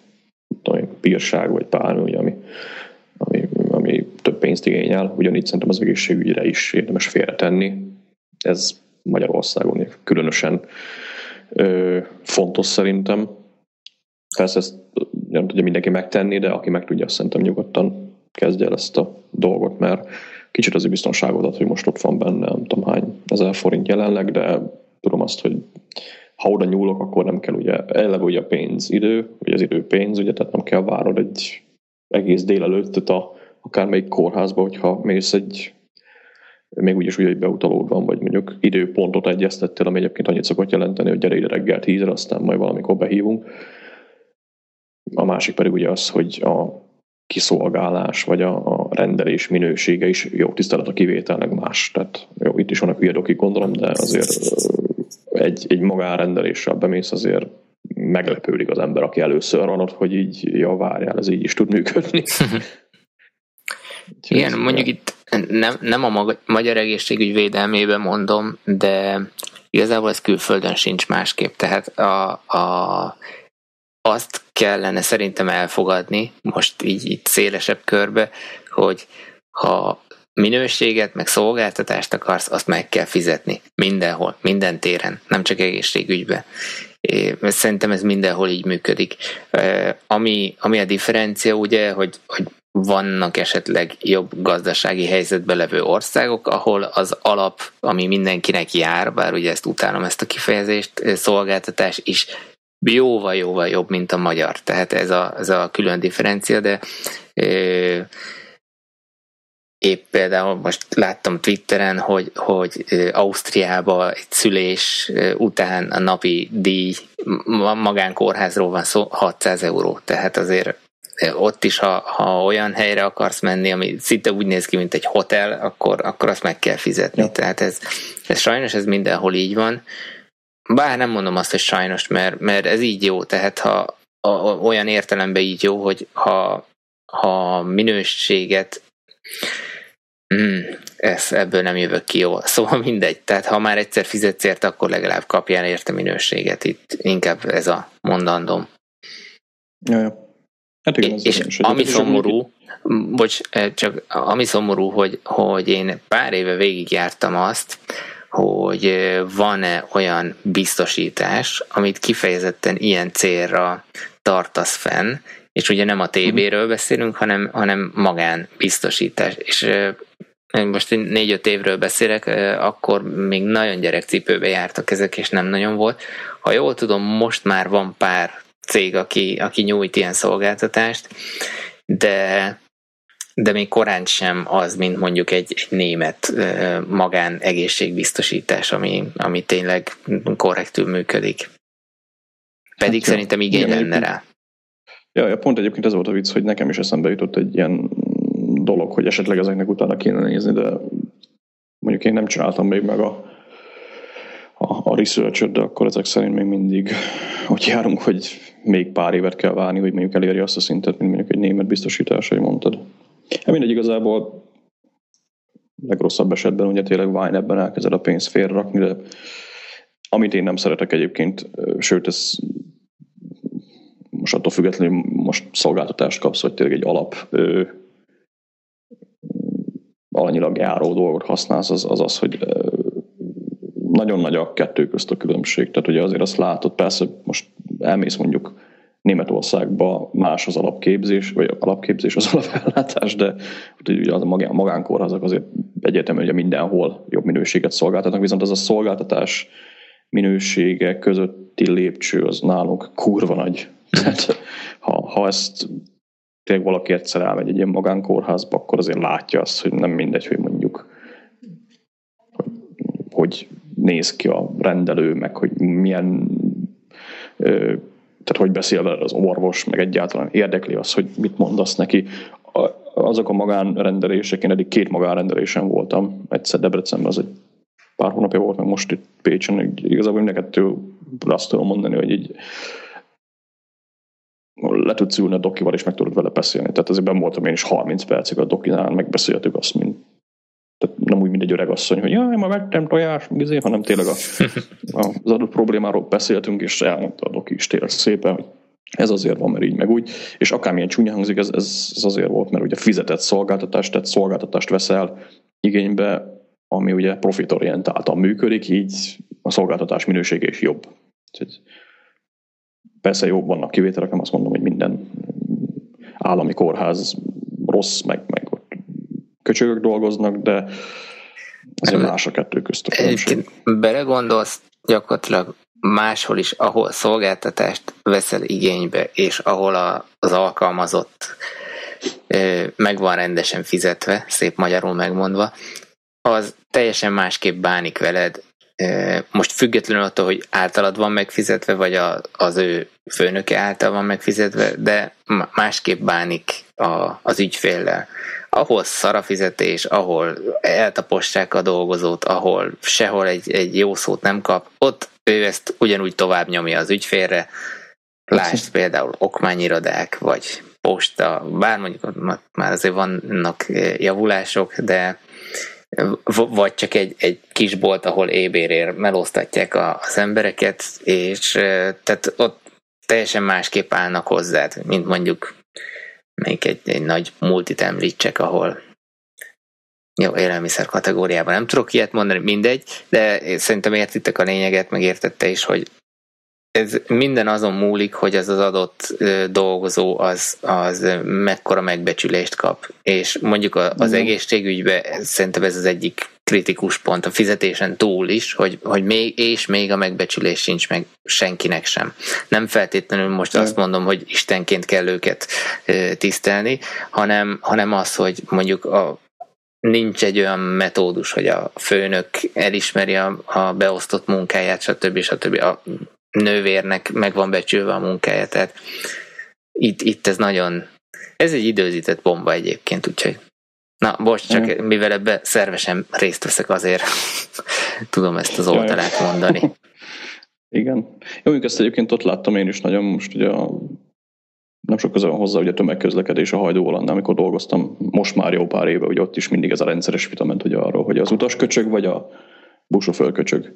tudom, bírság vagy bármi, ami, ami, ami több pénzt igényel, ugyanígy szerintem az egészségügyre is érdemes félretenni. Ez Magyarországon különösen ö, fontos szerintem. Persze ezt nem tudja mindenki megtenni, de aki meg tudja, szerintem nyugodtan kezdje el ezt a dolgot, mert kicsit az biztonságot ad, hogy most ott van benne, nem tudom hány ezer forint jelenleg, de tudom azt, hogy ha oda nyúlok, akkor nem kell ugye, eleve ugye a pénz idő, vagy az idő pénz, ugye, tehát nem kell várod egy egész délelőttet a akármelyik kórházba, hogyha mész egy még úgyis úgy, hogy beutalód van, vagy mondjuk időpontot egyeztettél, ami egyébként annyit szokott jelenteni, hogy gyere ide reggel tízre, aztán majd valamikor behívunk. A másik pedig ugye az, hogy a kiszolgálás, vagy a, a rendelés minősége is jó tisztelet a kivételnek más. Tehát jó, itt is vannak hülye dokik, gondolom, de azért egy, egy magánrendeléssel bemész, azért meglepődik az ember, aki először van ott, hogy így, ja várjál, ez így is tud működni. <laughs> Igen, mondjuk itt nem, nem a magyar egészségügy védelmében mondom, de igazából ez külföldön sincs másképp. Tehát a, a, azt kellene szerintem elfogadni, most így, így szélesebb körbe, hogy ha minőséget, meg szolgáltatást akarsz, azt meg kell fizetni. Mindenhol, minden téren, nem csak egészségügyben. Szerintem ez mindenhol így működik. Ami, ami a differencia, ugye, hogy, hogy vannak esetleg jobb gazdasági helyzetben levő országok, ahol az alap, ami mindenkinek jár, bár ugye ezt utálom ezt a kifejezést, szolgáltatás is jóval-jóval jobb, mint a magyar. Tehát ez a, ez a külön differencia, de ö, épp például most láttam Twitteren, hogy, hogy Ausztriában egy szülés után a napi díj magánkórházról van szó 600 euró, tehát azért ott is, ha, ha olyan helyre akarsz menni, ami szinte úgy néz ki, mint egy hotel, akkor, akkor azt meg kell fizetni. Ja. Tehát ez, ez sajnos ez mindenhol így van. Bár nem mondom azt, hogy sajnos, mert, mert ez így jó, tehát ha a, olyan értelemben így jó, hogy ha, ha minőséget Hmm, ez, ebből nem jövök ki jól. <laughs> Szóval mindegy. Tehát ha már egyszer fizetsz érte, akkor legalább kapjál érte minőséget. Itt inkább ez a mondandom. Ja, ja. Hát igen, és, és ami szomorú, bocs, eh, csak ami szomorú, hogy, hogy én pár éve végigjártam azt, hogy van-e olyan biztosítás, amit kifejezetten ilyen célra tartasz fenn, és ugye nem a TB-ről beszélünk, hanem, hanem magánbiztosítás. És most négy-öt évről beszélek, akkor még nagyon gyerekcipőbe jártak ezek, és nem nagyon volt. Ha jól tudom, most már van pár cég, aki, aki nyújt ilyen szolgáltatást, de de még korán sem az, mint mondjuk egy, egy német magán egészségbiztosítás, ami, ami tényleg korrektül működik. Pedig hát szerintem igény igen, lenne rá. Ja, ja, pont egyébként ez volt a vicc, hogy nekem is eszembe jutott egy ilyen dolog, hogy esetleg ezeknek utána kéne nézni, de mondjuk én nem csináltam még meg a, a, a research de akkor ezek szerint még mindig hogy járunk, hogy még pár évet kell várni, hogy mondjuk elérje azt a szintet, mint mondjuk egy német biztosítás, hogy mondtad. Hát mindegy, igazából legrosszabb esetben ugye tényleg Wine ebben elkezded a pénzt félrakni, de amit én nem szeretek egyébként, sőt, ez most attól függetlenül most szolgáltatást kapsz, vagy tényleg egy alap ö, alanyilag járó dolgot használsz, az az, az hogy nagyon nagy a kettő közt a különbség. Tehát ugye azért azt látod, persze most elmész mondjuk Németországba más az alapképzés, vagy alapképzés az <laughs> alapellátás, de ugye az a magán, magánkórházak azért egyértelműen hogy mindenhol jobb minőséget szolgáltatnak, viszont az a szolgáltatás minősége közötti lépcső az nálunk kurva nagy. Tehát ha, ha ezt tényleg valaki egyszer elmegy egy ilyen magánkórházba, akkor azért látja azt, hogy nem mindegy, hogy mondjuk hogy, hogy néz ki a rendelő, meg hogy milyen tehát hogy beszél veled az orvos, meg egyáltalán érdekli az, hogy mit mondasz neki. Azok a magánrendelések, én eddig két magánrendelésen voltam, egyszer Debrecenben, az egy pár hónapja volt, meg most itt Pécsen, igazából mind kettő azt tudom mondani, hogy így le tudsz ülni a dokival, és meg tudod vele beszélni. Tehát azért ben voltam én is 30 percig a dokinál, megbeszéltük azt, mint tehát nem úgy, mint egy öreg asszony, hogy jaj, ma vettem tojás, izé, hanem tényleg a, a, <laughs> az adott problémáról beszéltünk, és elmondta a doki is tényleg szépen, hogy ez azért van, mert így meg úgy, és akármilyen csúnya hangzik, ez, ez, ez azért volt, mert ugye fizetett szolgáltatást, tehát szolgáltatást veszel igénybe, ami ugye profitorientáltan működik, így a szolgáltatás minősége is jobb. Persze jó, vannak kivételek, nem azt mondom, hogy minden állami kórház rossz, meg, meg köcsögök dolgoznak, de azért más a kettő közt a különbség. Belegondolsz, gyakorlatilag máshol is, ahol szolgáltatást veszel igénybe, és ahol a, az alkalmazott meg van rendesen fizetve, szép magyarul megmondva, az teljesen másképp bánik veled. Most függetlenül attól, hogy általad van megfizetve, vagy a, az ő főnöke által van megfizetve, de másképp bánik a, az ügyféllel. Ahol szar a fizetés, ahol eltapossák a dolgozót, ahol sehol egy, egy jó szót nem kap, ott ő ezt ugyanúgy tovább nyomja az ügyfélre. Lásd például okmányirodák, vagy posta, bár mondjuk már azért vannak javulások, de vagy csak egy, egy kis bolt, ahol ébérér melóztatják az embereket, és tehát ott teljesen másképp állnak hozzád, mint mondjuk még egy, egy nagy multit említsek, ahol jó, élelmiszer kategóriában nem tudok ilyet mondani, mindegy, de szerintem értitek a lényeget, meg értette is, hogy ez minden azon múlik, hogy az az adott dolgozó az, az mekkora megbecsülést kap. És mondjuk az egészségügyben szerintem ez az egyik kritikus pont a fizetésen túl is, hogy, hogy még, és még a megbecsülés sincs meg senkinek sem. Nem feltétlenül most azt mondom, hogy istenként kell őket tisztelni, hanem, hanem az, hogy mondjuk a, nincs egy olyan metódus, hogy a főnök elismeri a, a beosztott munkáját, stb. stb. A nővérnek meg van becsülve a munkája, tehát itt, itt ez nagyon, ez egy időzített bomba egyébként, úgyhogy na, most csak mm. mivel ebbe szervesen részt veszek azért <laughs> tudom ezt az oldalát mondani. Igen. Jó, mondjuk ezt egyébként ott láttam én is nagyon, most ugye a, nem sok köze van hozzá, ugye a tömegközlekedés a hajdóvalannál, amikor dolgoztam most már jó pár éve, hogy ott is mindig ez a rendszeres vita ment, hogy arról, hogy az utas köcsög, vagy a busofőr köcsög.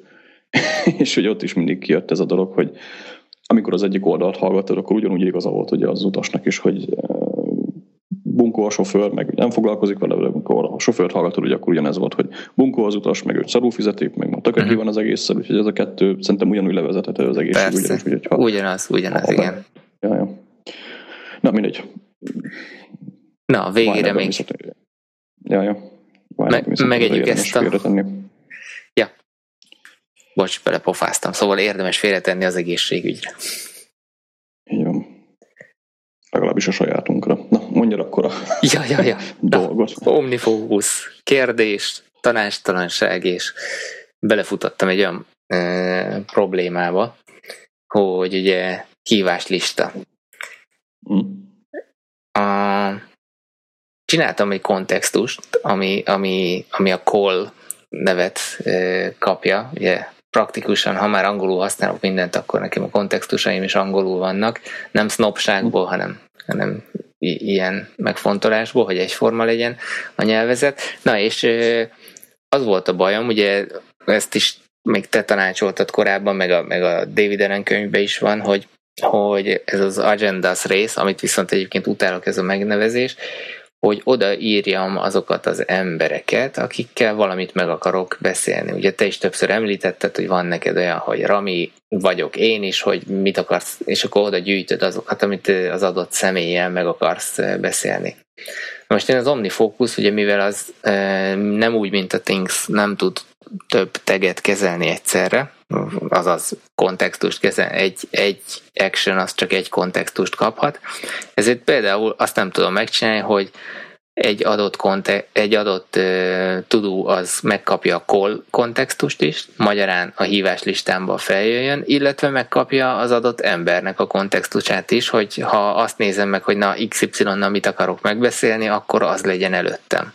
<laughs> és hogy ott is mindig kijött ez a dolog, hogy amikor az egyik oldalt hallgatod, akkor ugyanúgy igaza volt hogy az utasnak is, hogy bunkó a sofőr, meg nem foglalkozik vele, de amikor a sofőrt hallgatod, hogy akkor ugyanez volt, hogy bunkó az utas, meg őt szarul fizetik, meg mondtak, hogy van az egésszel, úgyhogy ez a kettő szerintem ugyanúgy levezethető az egész. Ugyanúgy, hogyha, ugyanaz, ugyanaz, igen. Ja, ja. Na, mindegy. Na, végére még. Ja, ja. Me- megegyük ezt a... Ja, Bocs, belepofáztam. Szóval érdemes félretenni az egészségügyre. Így van. Legalábbis a sajátunkra. Mondja akkor a <laughs> ja, ja, ja. dolgot. Omnifocus, kérdés, tanástalanság, és belefutottam egy olyan e, problémába, hogy ugye lista. Hmm. A, csináltam egy kontextust, ami, ami, ami a call nevet e, kapja, ugye praktikusan, ha már angolul használok mindent, akkor nekem a kontextusaim is angolul vannak, nem sznopságból, hanem, hanem ilyen megfontolásból, hogy egyforma legyen a nyelvezet. Na és az volt a bajom, ugye ezt is még te tanácsoltad korábban, meg a, meg a David Allen könyvben is van, hogy, hogy ez az agendas rész, amit viszont egyébként utálok ez a megnevezés, hogy odaírjam azokat az embereket, akikkel valamit meg akarok beszélni. Ugye te is többször említetted, hogy van neked olyan, hogy Rami vagyok én is, hogy mit akarsz, és akkor oda gyűjtöd azokat, amit az adott személlyel meg akarsz beszélni. Most én az OmniFocus, ugye mivel az nem úgy, mint a Things, nem tud több teget kezelni egyszerre, azaz kontextust kezel, egy, egy action az csak egy kontextust kaphat. Ezért például azt nem tudom megcsinálni, hogy egy adott, konte- egy adott uh, tudó az megkapja a call kontextust is, magyarán a hívás listámba feljöjjön, illetve megkapja az adott embernek a kontextusát is, hogy ha azt nézem meg, hogy na XY-nal mit akarok megbeszélni, akkor az legyen előttem.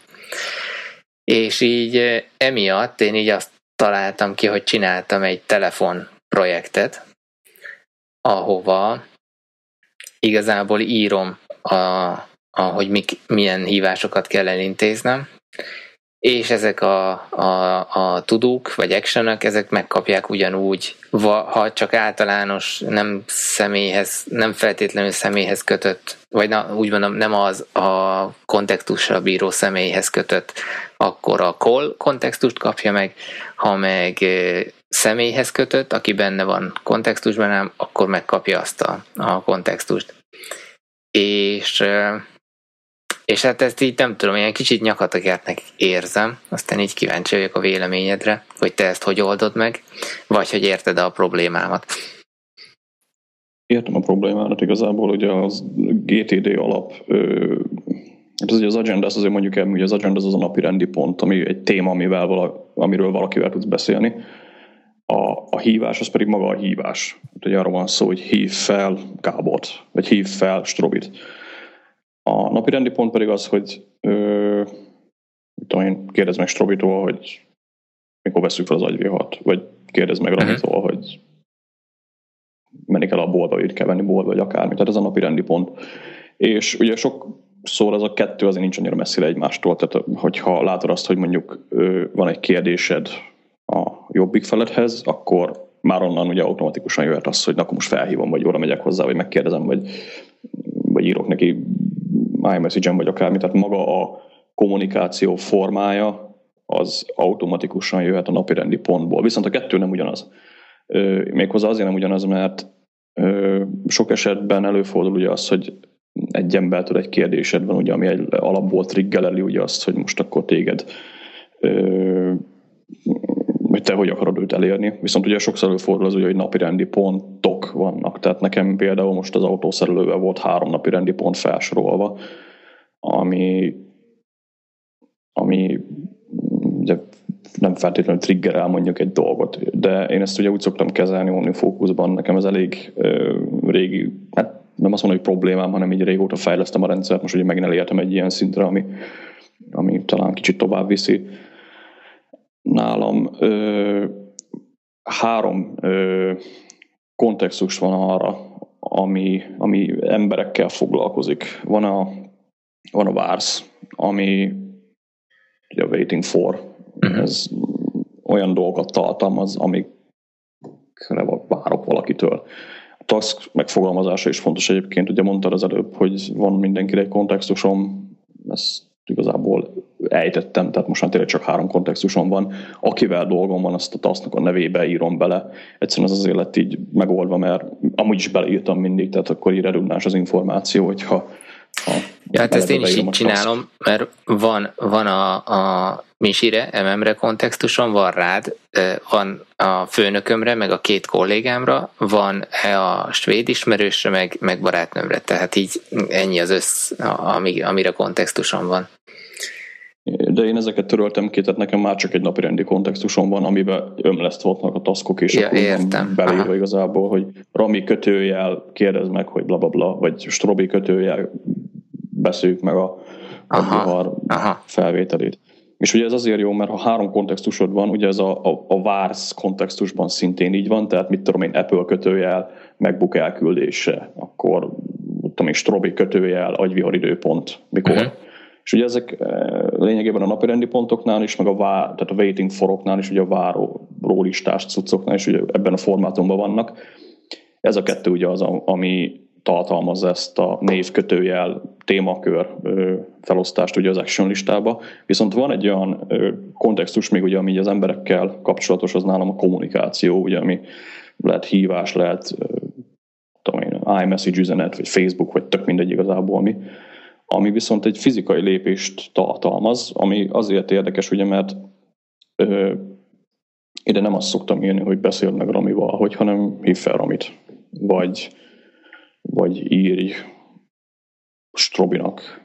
És így emiatt én így azt találtam ki, hogy csináltam egy telefon projektet, ahova igazából írom, a, a, hogy mik, milyen hívásokat kell elintéznem, és ezek a, a, a tudók, vagy actionök, ezek megkapják ugyanúgy, ha csak általános, nem személyhez, nem feltétlenül személyhez kötött, vagy na, úgy mondom, nem az a kontextusra bíró személyhez kötött, akkor a call kontextust kapja meg, ha meg személyhez kötött, aki benne van kontextusban, nem, akkor megkapja azt a, a kontextust. És és hát ezt így nem tudom, ilyen kicsit nyakatagertnek érzem, aztán így kíváncsi vagyok a véleményedre, hogy te ezt hogy oldod meg, vagy hogy érted a problémámat. Értem a problémámat igazából, hogy az GTD alap, hát az, agenda, az azért mondjuk el, hogy az agenda az a napi rendi pont, ami egy téma, amivel vala, amiről valakivel tudsz beszélni. A, a hívás, az pedig maga a hívás. Hát, hogy arra van szó, hogy hív fel Gábort, vagy hív fel Strobit a napi rendi pont pedig az, hogy ö, tudom én, kérdezd meg Strobitól, hogy mikor veszük fel az agyvihart, vagy kérdezd meg Ramitól, uh-huh. hogy menni kell a boltba, vagy kell venni boltba, vagy akármi. Tehát ez a napi rendi pont. És ugye sok szóra ez a kettő azért nincs annyira messzire egymástól. Tehát hogyha látod azt, hogy mondjuk van egy kérdésed a jobbik feledhez, akkor már onnan ugye automatikusan jöhet az, hogy na, akkor most felhívom, vagy oda megyek hozzá, vagy megkérdezem, vagy, vagy írok neki iMessage-en vagy akármi, tehát maga a kommunikáció formája az automatikusan jöhet a napirendi pontból. Viszont a kettő nem ugyanaz. Méghozzá azért nem ugyanaz, mert sok esetben előfordul ugye az, hogy egy embertől egy kérdésed van, ugye, ami egy alapból triggeleli ugye azt, hogy most akkor téged hogy te hogy akarod őt elérni. Viszont ugye sokszor előfordul az, ugye, hogy napirendi pontok vannak. Tehát nekem például most az autószerelővel volt három napirendi pont felsorolva, ami, ami ugye nem feltétlenül triggerel mondjuk egy dolgot, de én ezt ugye úgy szoktam kezelni OmniFocusban, nekem ez elég ö, régi, hát nem azt mondom, hogy problémám, hanem így régóta fejlesztem a rendszert, most ugye megint elértem egy ilyen szintre, ami, ami talán kicsit tovább viszi nálam ö, három ö, kontextus van arra, ami, ami emberekkel foglalkozik. Van a, van a VARS, ami ugye a Waiting for, uh-huh. ez olyan dolgokat tartalmaz, amikre várok valakitől. A task megfogalmazása is fontos egyébként, ugye mondtad az előbb, hogy van mindenkire egy kontextusom, ezt igazából ejtettem, tehát most már tényleg csak három kontextuson van. Akivel dolgom van, azt a tasknak a nevébe írom bele. Egyszerűen az azért lett így megoldva, mert amúgy is beleírtam mindig, tehát akkor így redundáns az információ, hogyha ha Ja, hát ezt én is így csinálom, mert van, van a, a Misire, MM-re kontextuson, van rád, van a főnökömre, meg a két kollégámra, van a svéd ismerősre, meg, meg barátnőmre. Tehát így ennyi az össz, ami, amire kontextuson van. De én ezeket töröltem ki, tehát nekem már csak egy napi rendi kontextusom van, amiben ömlesztve a taszkok, és ja, akkor értem. belírva Aha. igazából, hogy Rami kötőjel kérdez meg, hogy bla bla bla, vagy Strobi kötőjel beszéljük meg a, aha, a aha. felvételét. És ugye ez azért jó, mert ha három kontextusod van, ugye ez a, a, a VARS kontextusban szintén így van, tehát mit tudom én, Apple kötőjel, MacBook elküldése, akkor tudom én, Strobi kötőjel, agyvihar időpont, mikor. Uh-huh. És ugye ezek eh, lényegében a napirendi pontoknál is, meg a, vár, tehát a waiting foroknál is, ugye a váró rólistás cuccoknál is ugye ebben a formátumban vannak. Ez a kettő ugye az, ami tartalmazza ezt a névkötőjel témakör felosztást ugye az action listába. Viszont van egy olyan kontextus még, ugye, ami az emberekkel kapcsolatos, az nálam a kommunikáció, ugye, ami lehet hívás, lehet tudom én, iMessage üzenet, vagy Facebook, vagy tök mindegy igazából, ami, ami viszont egy fizikai lépést tartalmaz, ami azért érdekes, ugye, mert ö, ide nem azt szoktam írni, hogy beszél meg Ramival, hogy, hanem hív fel Ramit, vagy, vagy írj Strobinak,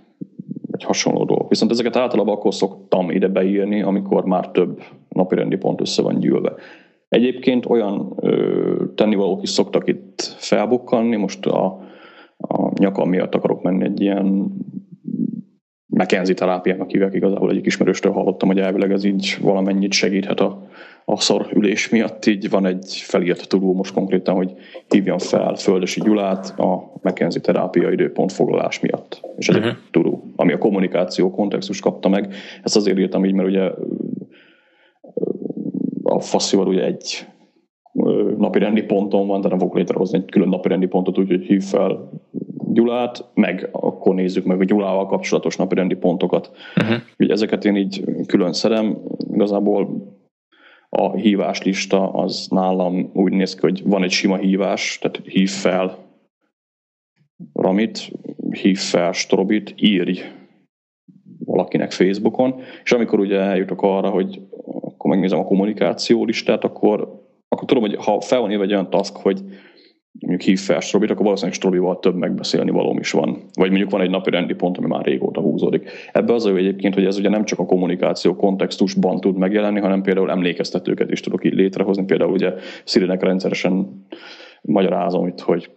vagy hasonló dolgok. Viszont ezeket általában akkor szoktam ide beírni, amikor már több napirendi pont össze van gyűlve. Egyébként olyan ö, tennivalók is szoktak itt felbukkanni, most a, a nyakam miatt akarok menni egy ilyen McKenzie terápiának hívják igazából egyik ismerőstől hallottam, hogy elvileg ez így valamennyit segíthet a, a szor ülés miatt. Így van egy felírt tudó most konkrétan, hogy hívjam fel Földösi Gyulát a McKenzie terápia időpont foglalás miatt. És ez uh-huh. egy mhm. tudó, ami a kommunikáció kontextus kapta meg. Ezt azért írtam így, mert ugye a faszival ugye egy napirendi ponton van, de nem fogok létrehozni egy külön napirendi pontot, úgyhogy hív fel Gyulát, meg akkor nézzük meg a Gyulával kapcsolatos napirendi pontokat. Uh-huh. Ugye ezeket én így külön szerem. Igazából a híváslista az nálam úgy néz ki, hogy van egy sima hívás, tehát hív fel Ramit, hív fel Strobit, írj valakinek Facebookon, és amikor ugye eljutok arra, hogy akkor megnézem a kommunikáció listát, akkor, akkor tudom, hogy ha fel van írva egy olyan task, hogy mondjuk hív fel Strobit, akkor valószínűleg Strobival több megbeszélni valóm is van. Vagy mondjuk van egy napi rendi pont, ami már régóta húzódik. Ebbe az jó egyébként, hogy ez ugye nem csak a kommunikáció kontextusban tud megjelenni, hanem például emlékeztetőket is tudok így létrehozni. Például ugye Szirinek rendszeresen magyarázom itt, hogy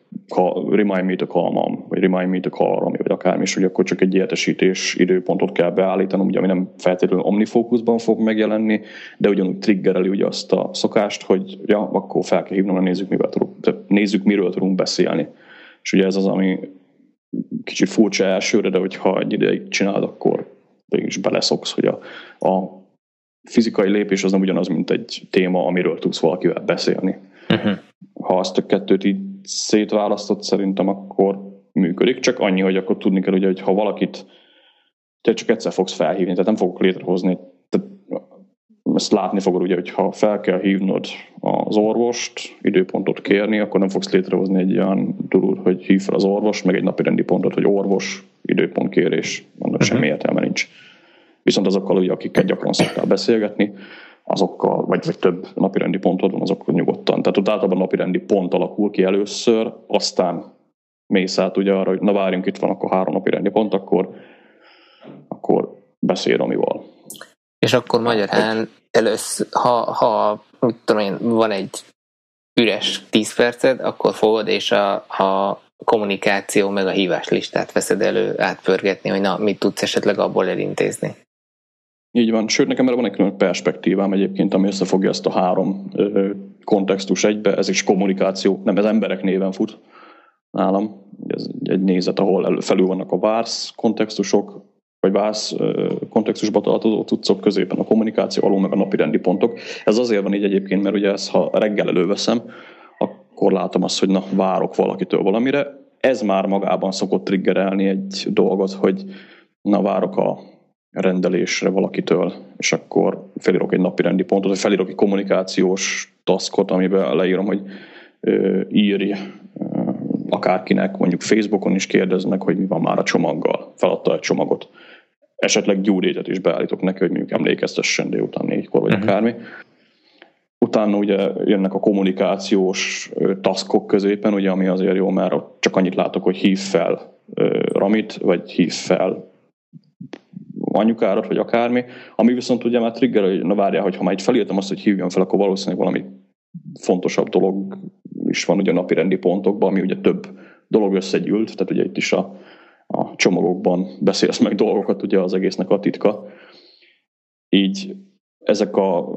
remind me to call mom, vagy remind me to call Rami, vagy akármi, és hogy akkor csak egy értesítés időpontot kell beállítanom, ugye, ami nem feltétlenül omnifókuszban fog megjelenni, de ugyanúgy triggereli ugye azt a szokást, hogy ja, akkor fel kell hívnom, nézzük, mivel tudunk, nézzük, miről tudunk beszélni. És ugye ez az, ami kicsit furcsa elsőre, de hogyha egy ideig csinálod, akkor is beleszoksz, hogy a, a fizikai lépés az nem ugyanaz, mint egy téma, amiről tudsz valakivel beszélni. Uh-huh ha azt a kettőt így szétválasztott, szerintem akkor működik, csak annyi, hogy akkor tudni kell, ugye, hogy ha valakit te csak egyszer fogsz felhívni, tehát nem fogok létrehozni, tehát ezt látni fogod ugye, hogy ha fel kell hívnod az orvost, időpontot kérni, akkor nem fogsz létrehozni egy olyan durul, hogy hív fel az orvos, meg egy napi rendi pontot, hogy orvos, időpont kérés, annak uh-huh. semmi értelme nincs. Viszont azokkal, ugye, akikkel gyakran szoktál beszélgetni, azokkal, vagy, vagy több napirendi pontod van, azokkal nyugodtan. Tehát ott általában napirendi pont alakul ki először, aztán mész át ugye arra, hogy na várjunk, itt van akkor három napirendi pont, akkor, akkor beszél amival. És akkor magyarán először, ha, ha tudom én, van egy üres 10 perced, akkor fogod, és a, a kommunikáció meg a hívás listát veszed elő átpörgetni, hogy na, mit tudsz esetleg abból elintézni. Így van, sőt nekem erre van egy külön perspektívám egyébként, ami összefogja ezt a három kontextus egybe, ez is kommunikáció, nem ez emberek néven fut nálam. Ez egy nézet, ahol felül vannak a vársz kontextusok, vagy vász kontextusba tartozó cuccok, középen a kommunikáció, alul meg a napi rendi pontok. Ez azért van így egyébként, mert ugye ezt, ha reggel előveszem, akkor látom azt, hogy na, várok valakitől valamire. Ez már magában szokott triggerelni egy dolgot, hogy na, várok a rendelésre valakitől, és akkor felírok egy napi rendi pontot, vagy felírok egy kommunikációs taskot, amiben leírom, hogy ö, írj akárkinek, mondjuk Facebookon is kérdeznek, hogy mi van már a csomaggal. Feladta egy csomagot. Esetleg gyúrétet is beállítok neki, hogy mondjuk emlékeztessen délután négykor, vagy uh-huh. akármi. Utána ugye jönnek a kommunikációs taskok középen, ugye, ami azért jó, mert csak annyit látok, hogy hív fel Ramit, vagy hív fel anyukárat, vagy akármi, ami viszont ugye már trigger, hogy na várjál, hogy ha már itt felírtam azt, hogy hívjam fel, akkor valószínűleg valami fontosabb dolog is van ugye a napi rendi pontokban, ami ugye több dolog összegyűlt, tehát ugye itt is a, a csomagokban beszélsz meg dolgokat, ugye az egésznek a titka. Így ezek a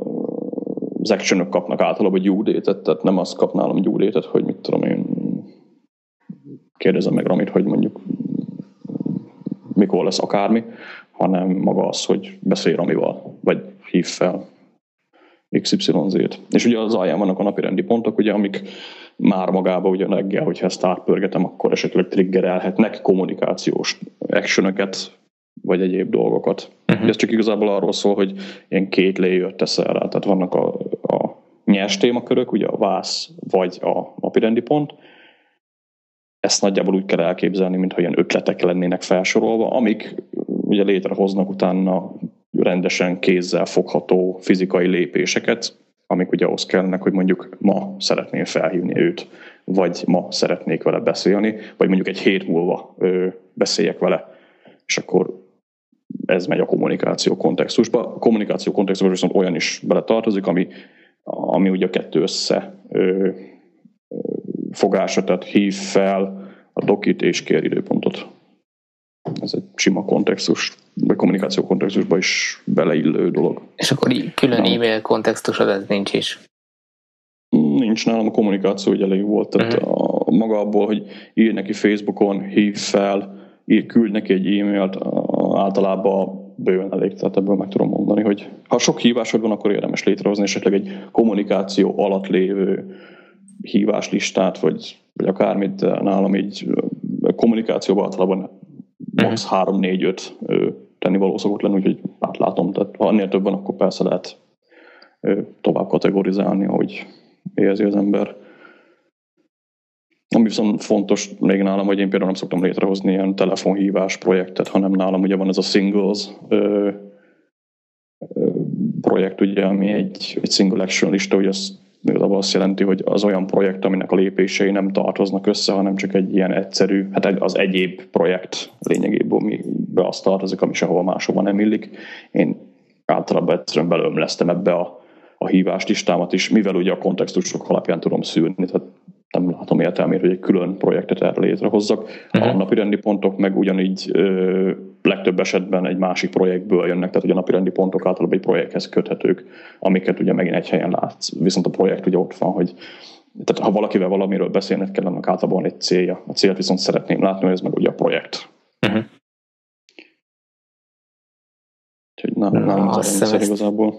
az action kapnak általában due tehát nem azt kap nálam due hogy mit tudom én kérdezem meg Ramit, hogy mondjuk mikor lesz akármi, hanem maga az, hogy beszélj Ramival, vagy hív fel XYZ-t. És ugye az alján vannak a napirendi pontok, ugye, amik már magába ugye reggel, hogyha ezt átpörgetem, akkor esetleg triggerelhetnek kommunikációs actionöket, vagy egyéb dolgokat. Uh-huh. Ez csak igazából arról szól, hogy ilyen két layer teszel rá. Tehát vannak a, a nyers témakörök, ugye a vász vagy a napirendi pont. Ezt nagyjából úgy kell elképzelni, mintha ilyen ötletek lennének felsorolva, amik ugye létrehoznak utána rendesen kézzel fogható fizikai lépéseket, amik ugye ahhoz kellnek, hogy mondjuk ma szeretnél felhívni őt, vagy ma szeretnék vele beszélni, vagy mondjuk egy hét múlva ö, beszéljek vele, és akkor ez megy a kommunikáció kontextusba. A kommunikáció kontextusban viszont olyan is bele tartozik, ami, ami ugye a kettő össze ö, fogása, tehát hív fel a dokit és kér időpontot ez egy sima kontextus vagy kommunikáció kontextusban is beleillő dolog. És akkor külön e-mail kontextusod ez nincs is? Nincs nálam a kommunikáció, hogy elég volt. Tehát uh-huh. a, maga abból, hogy ír neki Facebookon, hív fel, ír, küld neki egy e-mailt, általában bőven elég, tehát ebből meg tudom mondani, hogy ha sok hívásod van, akkor érdemes létrehozni esetleg egy kommunikáció alatt lévő híváslistát, vagy, vagy akármit nálam így kommunikációban általában max. 3-4-5 tennivaló szokott lenni, úgyhogy átlátom. Tehát ha ennél több van, akkor persze lehet tovább kategorizálni, ahogy érzi az ember. Ami viszont fontos még nálam, hogy én például nem szoktam létrehozni ilyen telefonhívás projektet, hanem nálam ugye van ez a singles ö, ö, projekt, ugye, ami egy, egy single action lista, hogy az igazából azt jelenti, hogy az olyan projekt, aminek a lépései nem tartoznak össze, hanem csak egy ilyen egyszerű, hát az egyéb projekt lényegéből, be azt tartozik, ami sehova máshova nem illik. Én általában egyszerűen belőmleztem ebbe a, a hívást listámat is, mivel ugye a kontextusok alapján tudom szűrni, tehát nem látom értelmét, hogy egy külön projektet erre létrehozzak. Uh-huh. A napi rendi pontok meg ugyanígy ö, legtöbb esetben egy másik projektből jönnek, tehát ugye a napi rendi pontok általában egy projekthez köthetők, amiket ugye megint egy helyen látsz. Viszont a projekt ugye ott van, hogy tehát ha valakivel valamiről beszélnek kell, annak általában egy célja. A célt viszont szeretném látni, hogy ez meg ugye a projekt. Uh-huh. Úgyhogy nem, nem Na, azt hiszem, igazából.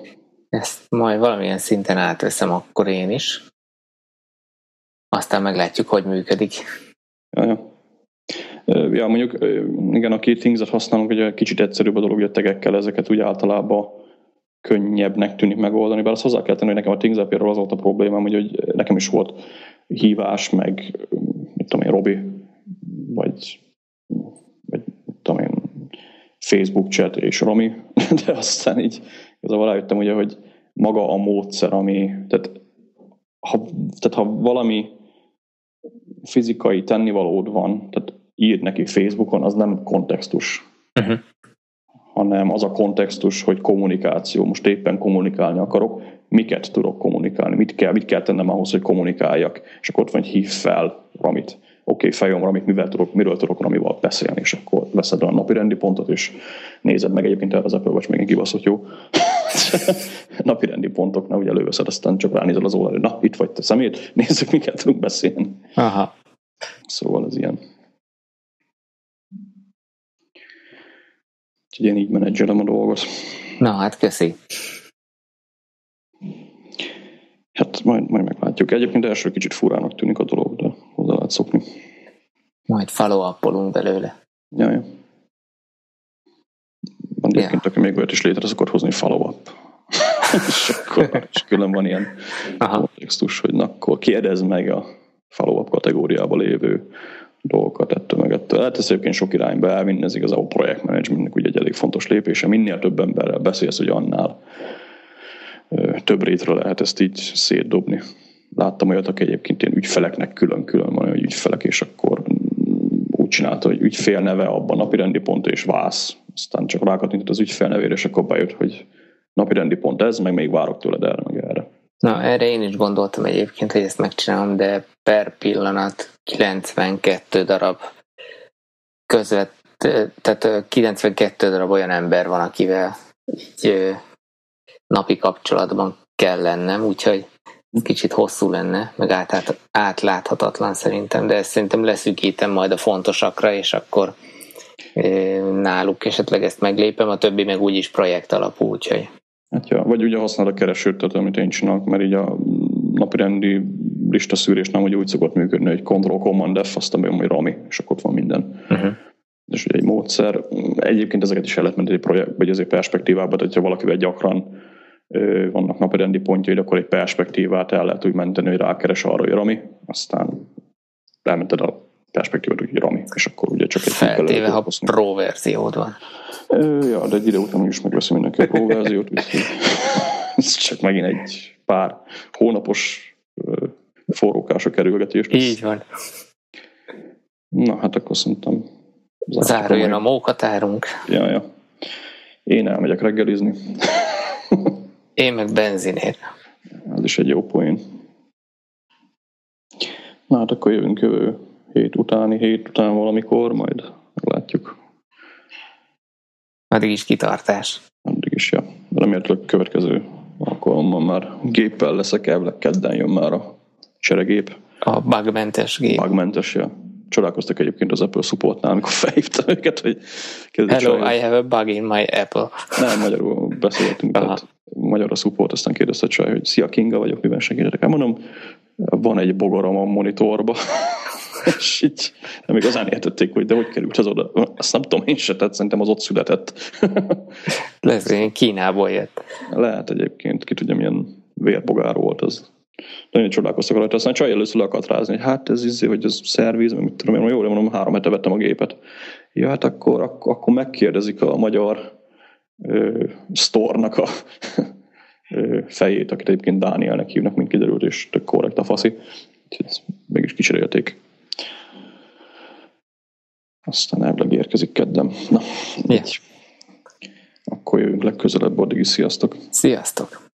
Ezt majd valamilyen szinten átveszem akkor én is. Aztán meglátjuk, hogy működik. Ja, ja. Mondjuk igen, a két things használunk, hogy kicsit egyszerűbb a dolog, hogy a tegekkel ezeket úgy általában könnyebbnek tűnik megoldani, bár azt hozzá kell tenni, hogy nekem a things például az volt a problémám, hogy, hogy nekem is volt hívás, meg mit tudom én, Robi, vagy, vagy mit tudom én, Facebook chat és Romi, <laughs> de aztán így igazából rájöttem ugye, hogy maga a módszer, ami, tehát ha, tehát ha valami fizikai tennivalód van, tehát ír neki Facebookon, az nem kontextus. Uh-huh. Hanem az a kontextus, hogy kommunikáció. Most éppen kommunikálni akarok, miket tudok kommunikálni, mit kell, mit kell tennem ahhoz, hogy kommunikáljak. És akkor ott van, hogy hív fel Ramit. Oké, okay, feljom Ramit, mivel tudok, miről tudok Ramival beszélni, és akkor veszed a napi rendi pontot, és nézed meg egyébként el az Apple vagy még kibaszott jó. <laughs> napi rendi pontoknál ugye előveszed, aztán csak ránézel az oldalra, na, itt vagy te szemét, <laughs> nézzük, miket tudunk beszélni. Aha. Szóval ez ilyen. Úgyhogy én így menedzselem a dolgot. Na hát, köszi. Hát majd, majd meglátjuk. Egyébként első kicsit furának tűnik a dolog, de hozzá lehet szokni. Majd follow belőle. Ja, ja. Egyébként, aki még olyat is létre, az akkor hozni follow-up. <laughs> és akkor és külön van ilyen Aha. kontextus, hogy na, akkor kérdezz meg a follow-up kategóriába lévő dolgokat ettől meg ettől. Hát ez egyébként sok irányba elvinni, ez igazából projektmenedzsmentnek ugye egy elég fontos lépése. Minél több emberrel beszélsz, hogy annál több rétre lehet ezt így szétdobni. Láttam olyat, aki egyébként ilyen ügyfeleknek külön-külön van, hogy ügyfelek, és akkor úgy csinálta, hogy ügyfél neve abban napirendi pont és vász. Aztán csak rákattintott az ügyfél nevére, és akkor bejött, hogy napirendi pont ez, meg még várok tőled erre, meg erre. Na, erre én is gondoltam egyébként, hogy ezt megcsinálom, de per pillanat 92 darab közvet, tehát 92 darab olyan ember van, akivel így napi kapcsolatban kell lennem, úgyhogy kicsit hosszú lenne, meg át, átláthatatlan szerintem, de ezt szerintem leszűkítem majd a fontosakra, és akkor náluk esetleg ezt meglépem, a többi meg úgyis projekt alapú, úgyhogy Hát ja, vagy ugye használod a keresőt, amit én csinálok, mert így a napirendi lista szűrés nem hogy úgy szokott működni, hogy Control Command F, aztán bejön, hogy Rami, és akkor ott van minden. Uh-huh. És ugye egy módszer. Egyébként ezeket is el lehet menni egy projekt, vagy azért perspektívában, tehát ha valakivel gyakran ö, vannak napirendi pontjai, akkor egy perspektívát el lehet úgy menteni, hogy rákeres arra, hogy Rami, aztán elmented a perspektívát, hogy Rami, és akkor ugye csak egy Feltéve, ha pro verziód van. Ja, de egy idő után is megveszi mindenki a Pro <laughs> verziót, ez csak megint egy pár hónapos forrókás a kerülgetés. Így van. Na, hát akkor szerintem Záruljon a mókatárunk. Ja, ja. Én elmegyek reggelizni. Én meg benzinért. Ez is egy jó poén. Na hát akkor jövünk jövő hét utáni hét után valamikor, majd meglátjuk. Addig is kitartás. Addig is, ja. Remélhetőleg következő alkalommal már géppel leszek, elvileg kedden jön már a cseregép. A bugmentes gép. Bugmentes, ja. Csodálkoztak egyébként az Apple supportnál, amikor felhívtam őket, hogy Hello, I have a bug in my Apple. Nem, magyarul beszéltünk, tehát magyar a support, aztán kérdezte csaj, hogy szia Kinga vagyok, miben segítetek. Hát mondom, van egy bogaram a monitorba, és így nem igazán értették, hogy de hogy került az oda. Azt nem tudom, én se tett, szerintem az ott született. <laughs> Lesz, én Kínából jött. Lehet egyébként, ki tudja, milyen vérbogár volt az. Nagyon csodálkoztak rajta, aztán csaj először le akart rázni, hogy hát ez izé, hogy ez szerviz, mit tudom én, jó, de mondom, három hete vettem a gépet. Ja, hát akkor, akkor, akkor megkérdezik a magyar ö, sztornak a <laughs> ö, fejét, akit egyébként Dánielnek hívnak, mint kiderült, és tök korrekt a faszi. Úgyhogy mégis kicserélték. Aztán elvileg érkezik keddem. Na, yeah. Akkor jövünk legközelebb, addig is sziasztok! Sziasztok!